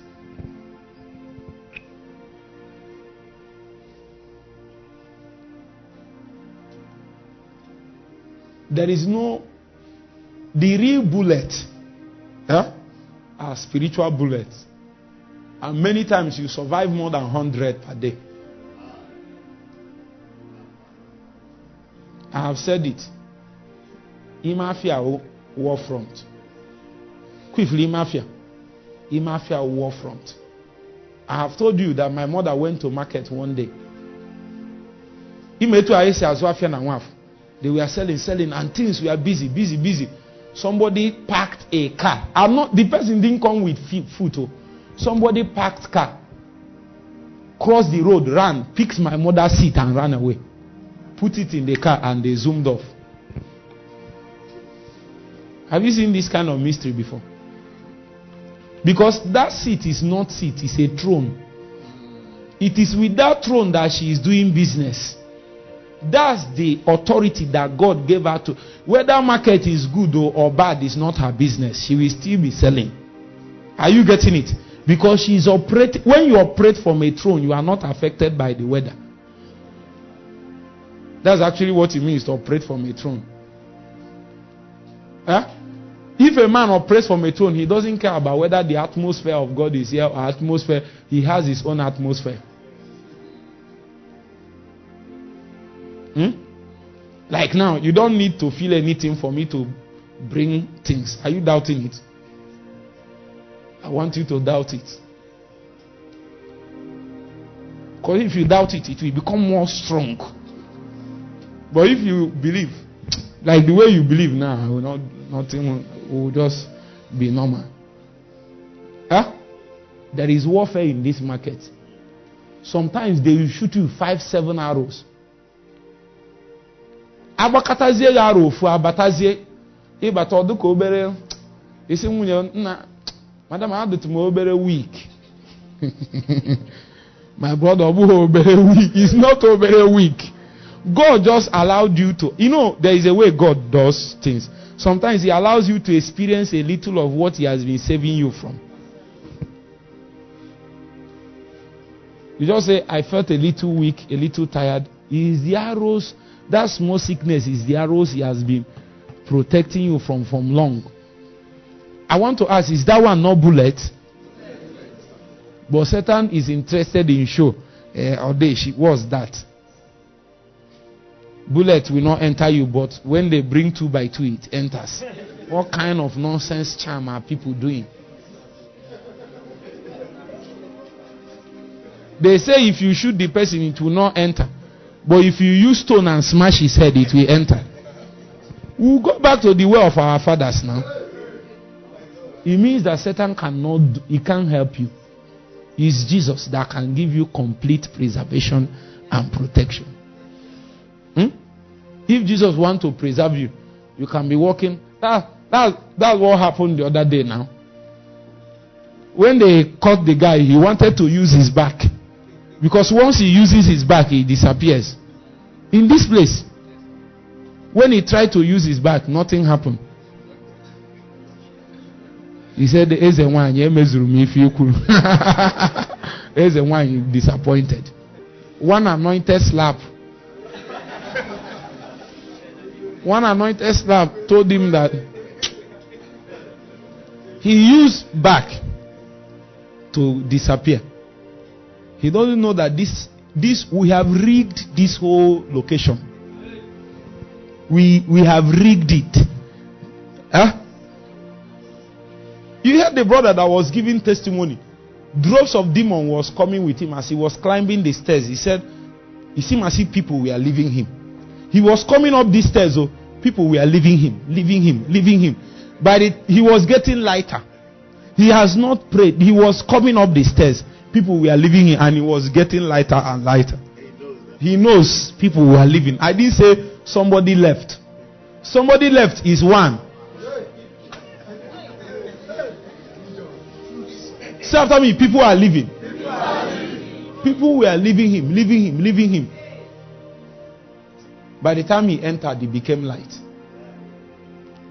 [SPEAKER 2] There is no the real bullet huh, are spiritual bullets. And many times you survive more than 100 per day. I have said it. Imafia war front. Quickly, Imafia. Imafia war front. I have told you that my mother went to market one day. They were selling, selling, and things were busy, busy, busy. Somebody parked a car. I'm not the person didn't come with food. Oh. Somebody parked car, crossed the road, ran, picked my mother's seat and ran away. Put it in the car and they zoomed off. Have you seen this kind of mystery before? Because that seat is not seat, it's a throne. It is with that throne that she is doing business. That's the authority that God gave her to. Whether market is good or bad is not her business. She will still be selling. Are you getting it? Because she is operating. When you operate from a throne, you are not affected by the weather. That's actually what it means to operate from a throne. Huh? If a man operates from a throne, he doesn't care about whether the atmosphere of God is here or atmosphere. He has his own atmosphere. Hmm? Like now, you don't need to feel anything for me to bring things. Are you doubting it? I want you to doubt it. Because if you doubt it, it will become more strong. But if you believe, like the way you believe now, will not, nothing will just be normal. Huh? There is warfare in this market. Sometimes they will shoot you five, seven arrows. agbakọtazie ya ofu abatazie ịbata ọdụ ka obere isi nwunye nna madam I had adịtụ m obere week my brother bụghị obere week it's not obere week God just allowed you to you know there is a way God does things. Sometimes he allows you to experience a little of what he has been saving you from. You just say I felt a little weak a little tired. Is the arrows that small sickness is the arrows he has been protecting you from from long. I want to ask, is that one not bullet? But Satan is interested in show. Uh, or they, she was that. Bullet will not enter you, but when they bring two by two, it enters. What kind of nonsense charm are people doing? They say if you shoot the person, it will not enter. But if you use stone and smash his head, it will enter. We'll go back to the way of our fathers now. It means that Satan cannot, he can't help you. It's Jesus that can give you complete preservation and protection. Hmm? If Jesus wants to preserve you, you can be walking. That, that, that's what happened the other day now. When they caught the guy, he wanted to use his back. Because once he uses his back, he disappears. In this place, when he tried to use his back, nothing happened. He said, Eze nwanyị emezuru m ife ikwu. [LAUGHS] Eze nwanyị disappointed. One anointed slap. One anointed slap told him that he used back to disappear. He doesn't know that this this we have rigged this whole location. We we have rigged it. Huh? You heard the brother that was giving testimony. Drops of demon was coming with him as he was climbing the stairs. He said, "You seemed as if people were leaving him." He was coming up these stairs, oh, people were leaving him, leaving him, leaving him. But it, he was getting lighter. He has not prayed. He was coming up the stairs. People were leaving him, and he was getting lighter and lighter. He knows people were leaving. I didn't say somebody left. Somebody left is one. Say after me, people are leaving. People were leaving him, leaving him, leaving him. By the time he entered, he became light.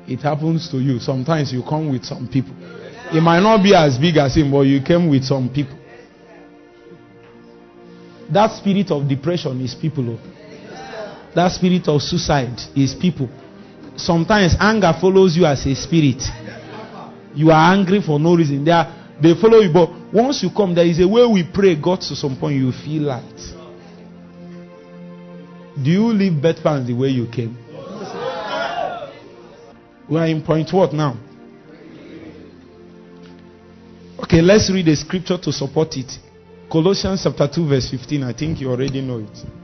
[SPEAKER 2] It happens to you. Sometimes you come with some people. It might not be as big as him, but you came with some people. That spirit of depression is people. oh. That spirit of suicide is people. Sometimes anger follows you as a spirit. You are angry for no reason. They, are, they follow you, but once you come, there is a way we pray. God to some point you feel light. Do you leave bed pants the way you came? We are in point what now? Okay, let's read the scripture to support it. Colossians chapter 2, verse 15. I think you already know it.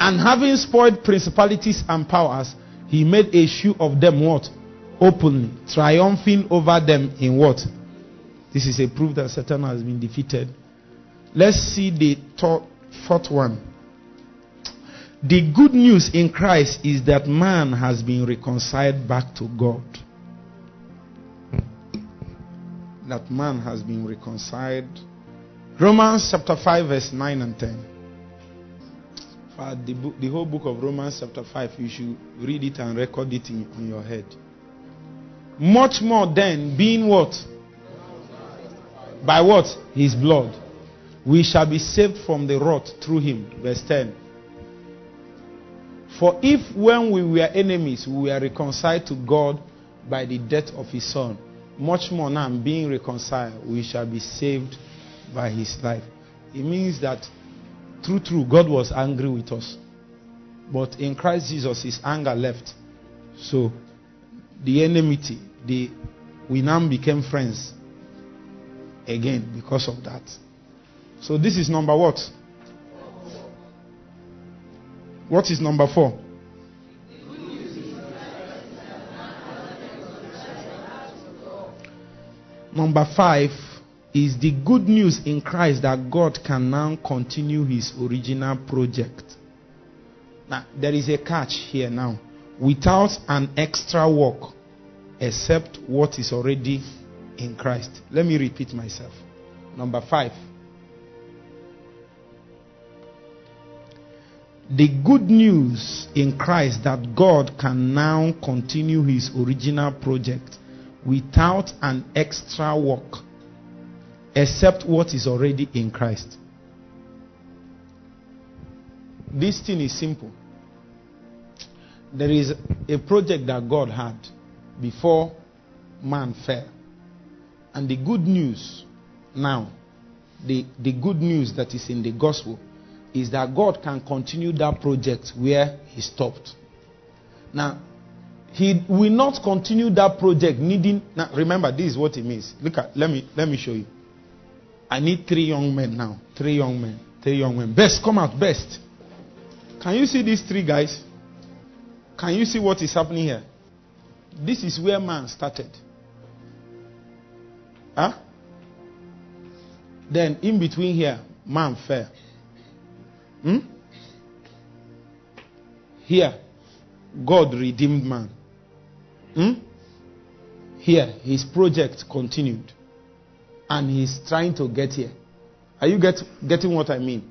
[SPEAKER 2] And having spoiled principalities and powers, he made a shoe of them what? Openly, triumphing over them in what? This is a proof that Satan has been defeated. Let's see the fourth one. The good news in Christ is that man has been reconciled back to God. That man has been reconciled. Romans chapter 5, verse 9 and 10. The, book, the whole book of Romans, chapter 5, you should read it and record it in, on your head. Much more then, being what? By what? His blood. We shall be saved from the wrath through him. Verse 10. For if when we were enemies, we were reconciled to God by the death of his son, much more now being reconciled, we shall be saved by his life. It means that true, true, God was angry with us. But in Christ Jesus, his anger left. So the enmity, the we now became friends again because of that. So this is number what? What is number four? Number five is the good news in Christ that God can now continue his original project. Now, there is a catch here now. Without an extra work, except what is already in Christ. Let me repeat myself. Number five. The good news in Christ that God can now continue his original project without an extra work except what is already in Christ. This thing is simple. There is a project that God had before man fell. And the good news now, the, the good news that is in the gospel, is that God can continue that project where He stopped. Now, He will not continue that project needing. Now, remember, this is what it means. Look at, let me, let me show you. I need three young men now. Three young men. Three young men. Best, come out, best. Can you see these three guys? Can you see what is happening here? This is where man started. Huh? Then in between here, man fell. Hmm? Here, God redeemed man. Hmm? Here, his project continued. And he's trying to get here. Are you get, getting what I mean?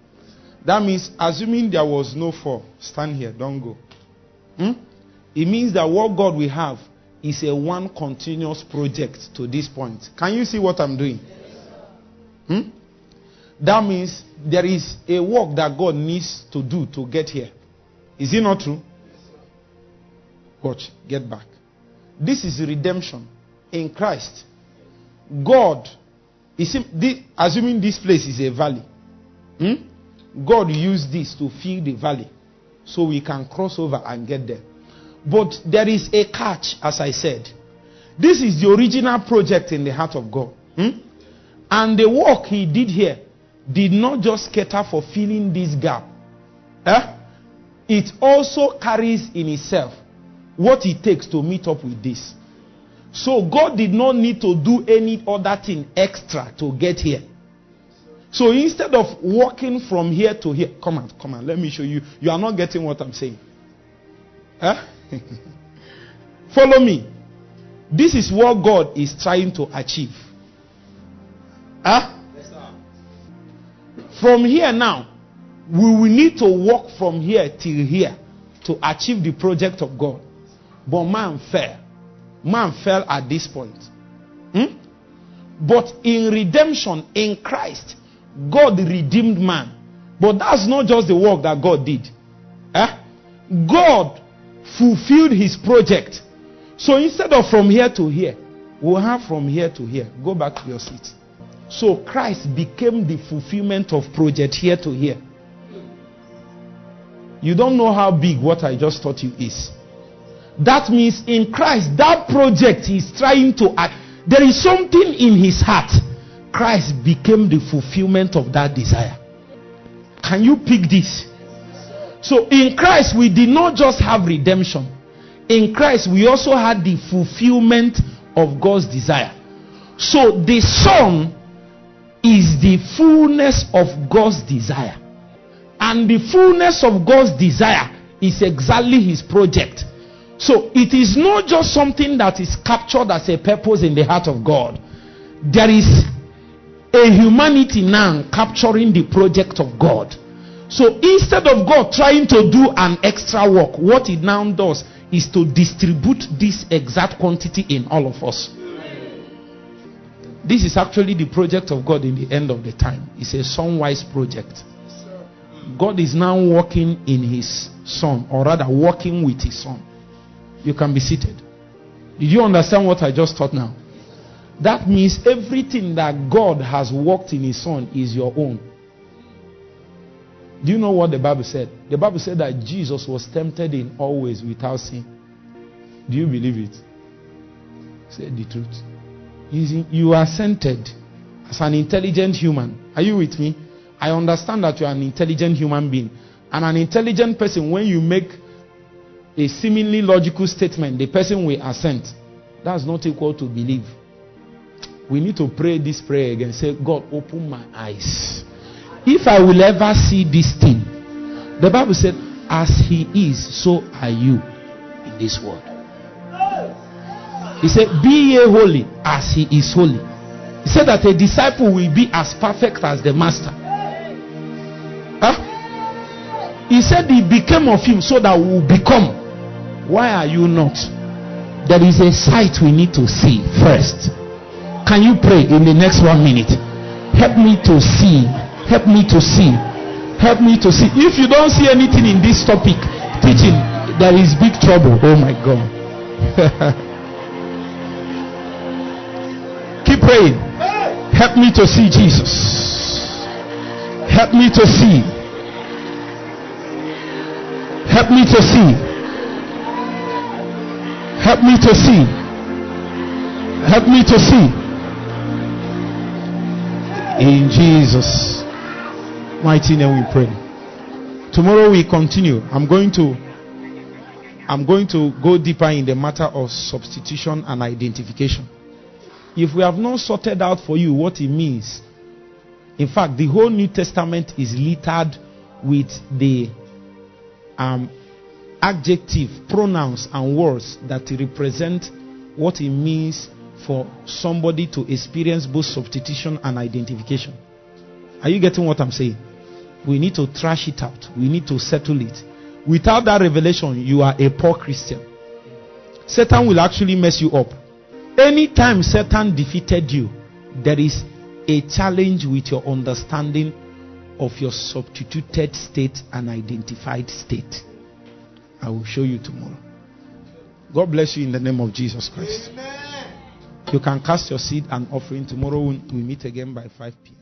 [SPEAKER 2] That means, assuming there was no fall, stand here, don't go. Hmm? It means that what God will have is a one continuous project to this point. Can you see what I'm doing? Hmm? That means there is a work that God needs to do to get here. Is it not true? Watch, get back. This is redemption in Christ. God, is assuming this place is a valley, hmm? God used this to fill the valley so we can cross over and get there. But there is a catch, as I said. This is the original project in the heart of God. Hmm? And the work he did here did not just cater for filling this gap. Eh? It also carries in itself what it takes to meet up with this. So God did not need to do any other thing extra to get here. So instead of walking from here to here, come on, come on, let me show you. You are not getting what I'm saying. Huh? [LAUGHS] Follow me. This is what God is trying to achieve. Huh? From here now, we will need to walk from here till here to achieve the project of God. But man fell. Man fell at this point. Hmm? But in redemption, in Christ, God redeemed man. But that's not just the work that God did. Eh? God fulfilled his project. So instead of from here to here, we'll have from here to here. Go back to your seat. So Christ became the fulfillment of project here to here. You don't know how big what I just taught you is. That means in Christ, that project he's trying to act. There is something in his heart. Christ became the fulfillment of that desire. Can you pick this? So in Christ, we did not just have redemption. In Christ, we also had the fulfillment of God's desire. So the Son is the fullness of God's desire. And the fullness of God's desire is exactly his project. So it is not just something that is captured as a purpose in the heart of God. There is a humanity now capturing the project of God. So instead of God trying to do an extra work, what it now does is to distribute this exact quantity in all of us. This is actually the project of God in the end of the time. It's a son-wise project. God is now working in his son, or rather, working with his son. You can be seated. Did you understand what I just taught now? That means everything that God has worked in his son is your own. Do you know what the Bible said? The Bible said that Jesus was tempted in all ways without sin. Do you believe it? Say the truth. You are centered as an intelligent human. Are you with me? I understand that you are an intelligent human being. And an intelligent person, when you make a seemingly logical statement, the person will assent. That's not equal to believe. We need to pray this prayer again. Say, God, open my eyes. If I will ever see this thing, the Bible said, as he is, so are you in this world. He said, Be ye holy as he is holy. He said that a disciple will be as perfect as the master. Huh? He said he became of him so that we will become. Why are you not? There is a sight we need to see first. Can you pray in the next one minute? Help me to see. Help me to see. Help me to see. If you don't see anything in this topic, teaching, there is big trouble. Oh my God. [LAUGHS] Keep praying. Help me to see Jesus. Help me to see. Help me to see. Help me to see. Help me to see. In Jesus' mighty name we pray. Tomorrow we continue. I'm going to I'm going to go deeper in the matter of substitution and identification. If we have not sorted out for you what it means in fact, the whole New Testament is littered with the um, adjective, pronouns, and words that represent what it means for somebody to experience both substitution and identification. Are you getting what I'm saying? We need to trash it out. We need to settle it. Without that revelation, you are a poor Christian. Satan will actually mess you up. Anytime Satan defeated you, there is a challenge with your understanding of your substituted state and identified state. I will show you tomorrow. God bless you in the name of Jesus Christ. Amen. You can cast your seed and offering tomorrow. We meet again by 5 p.m.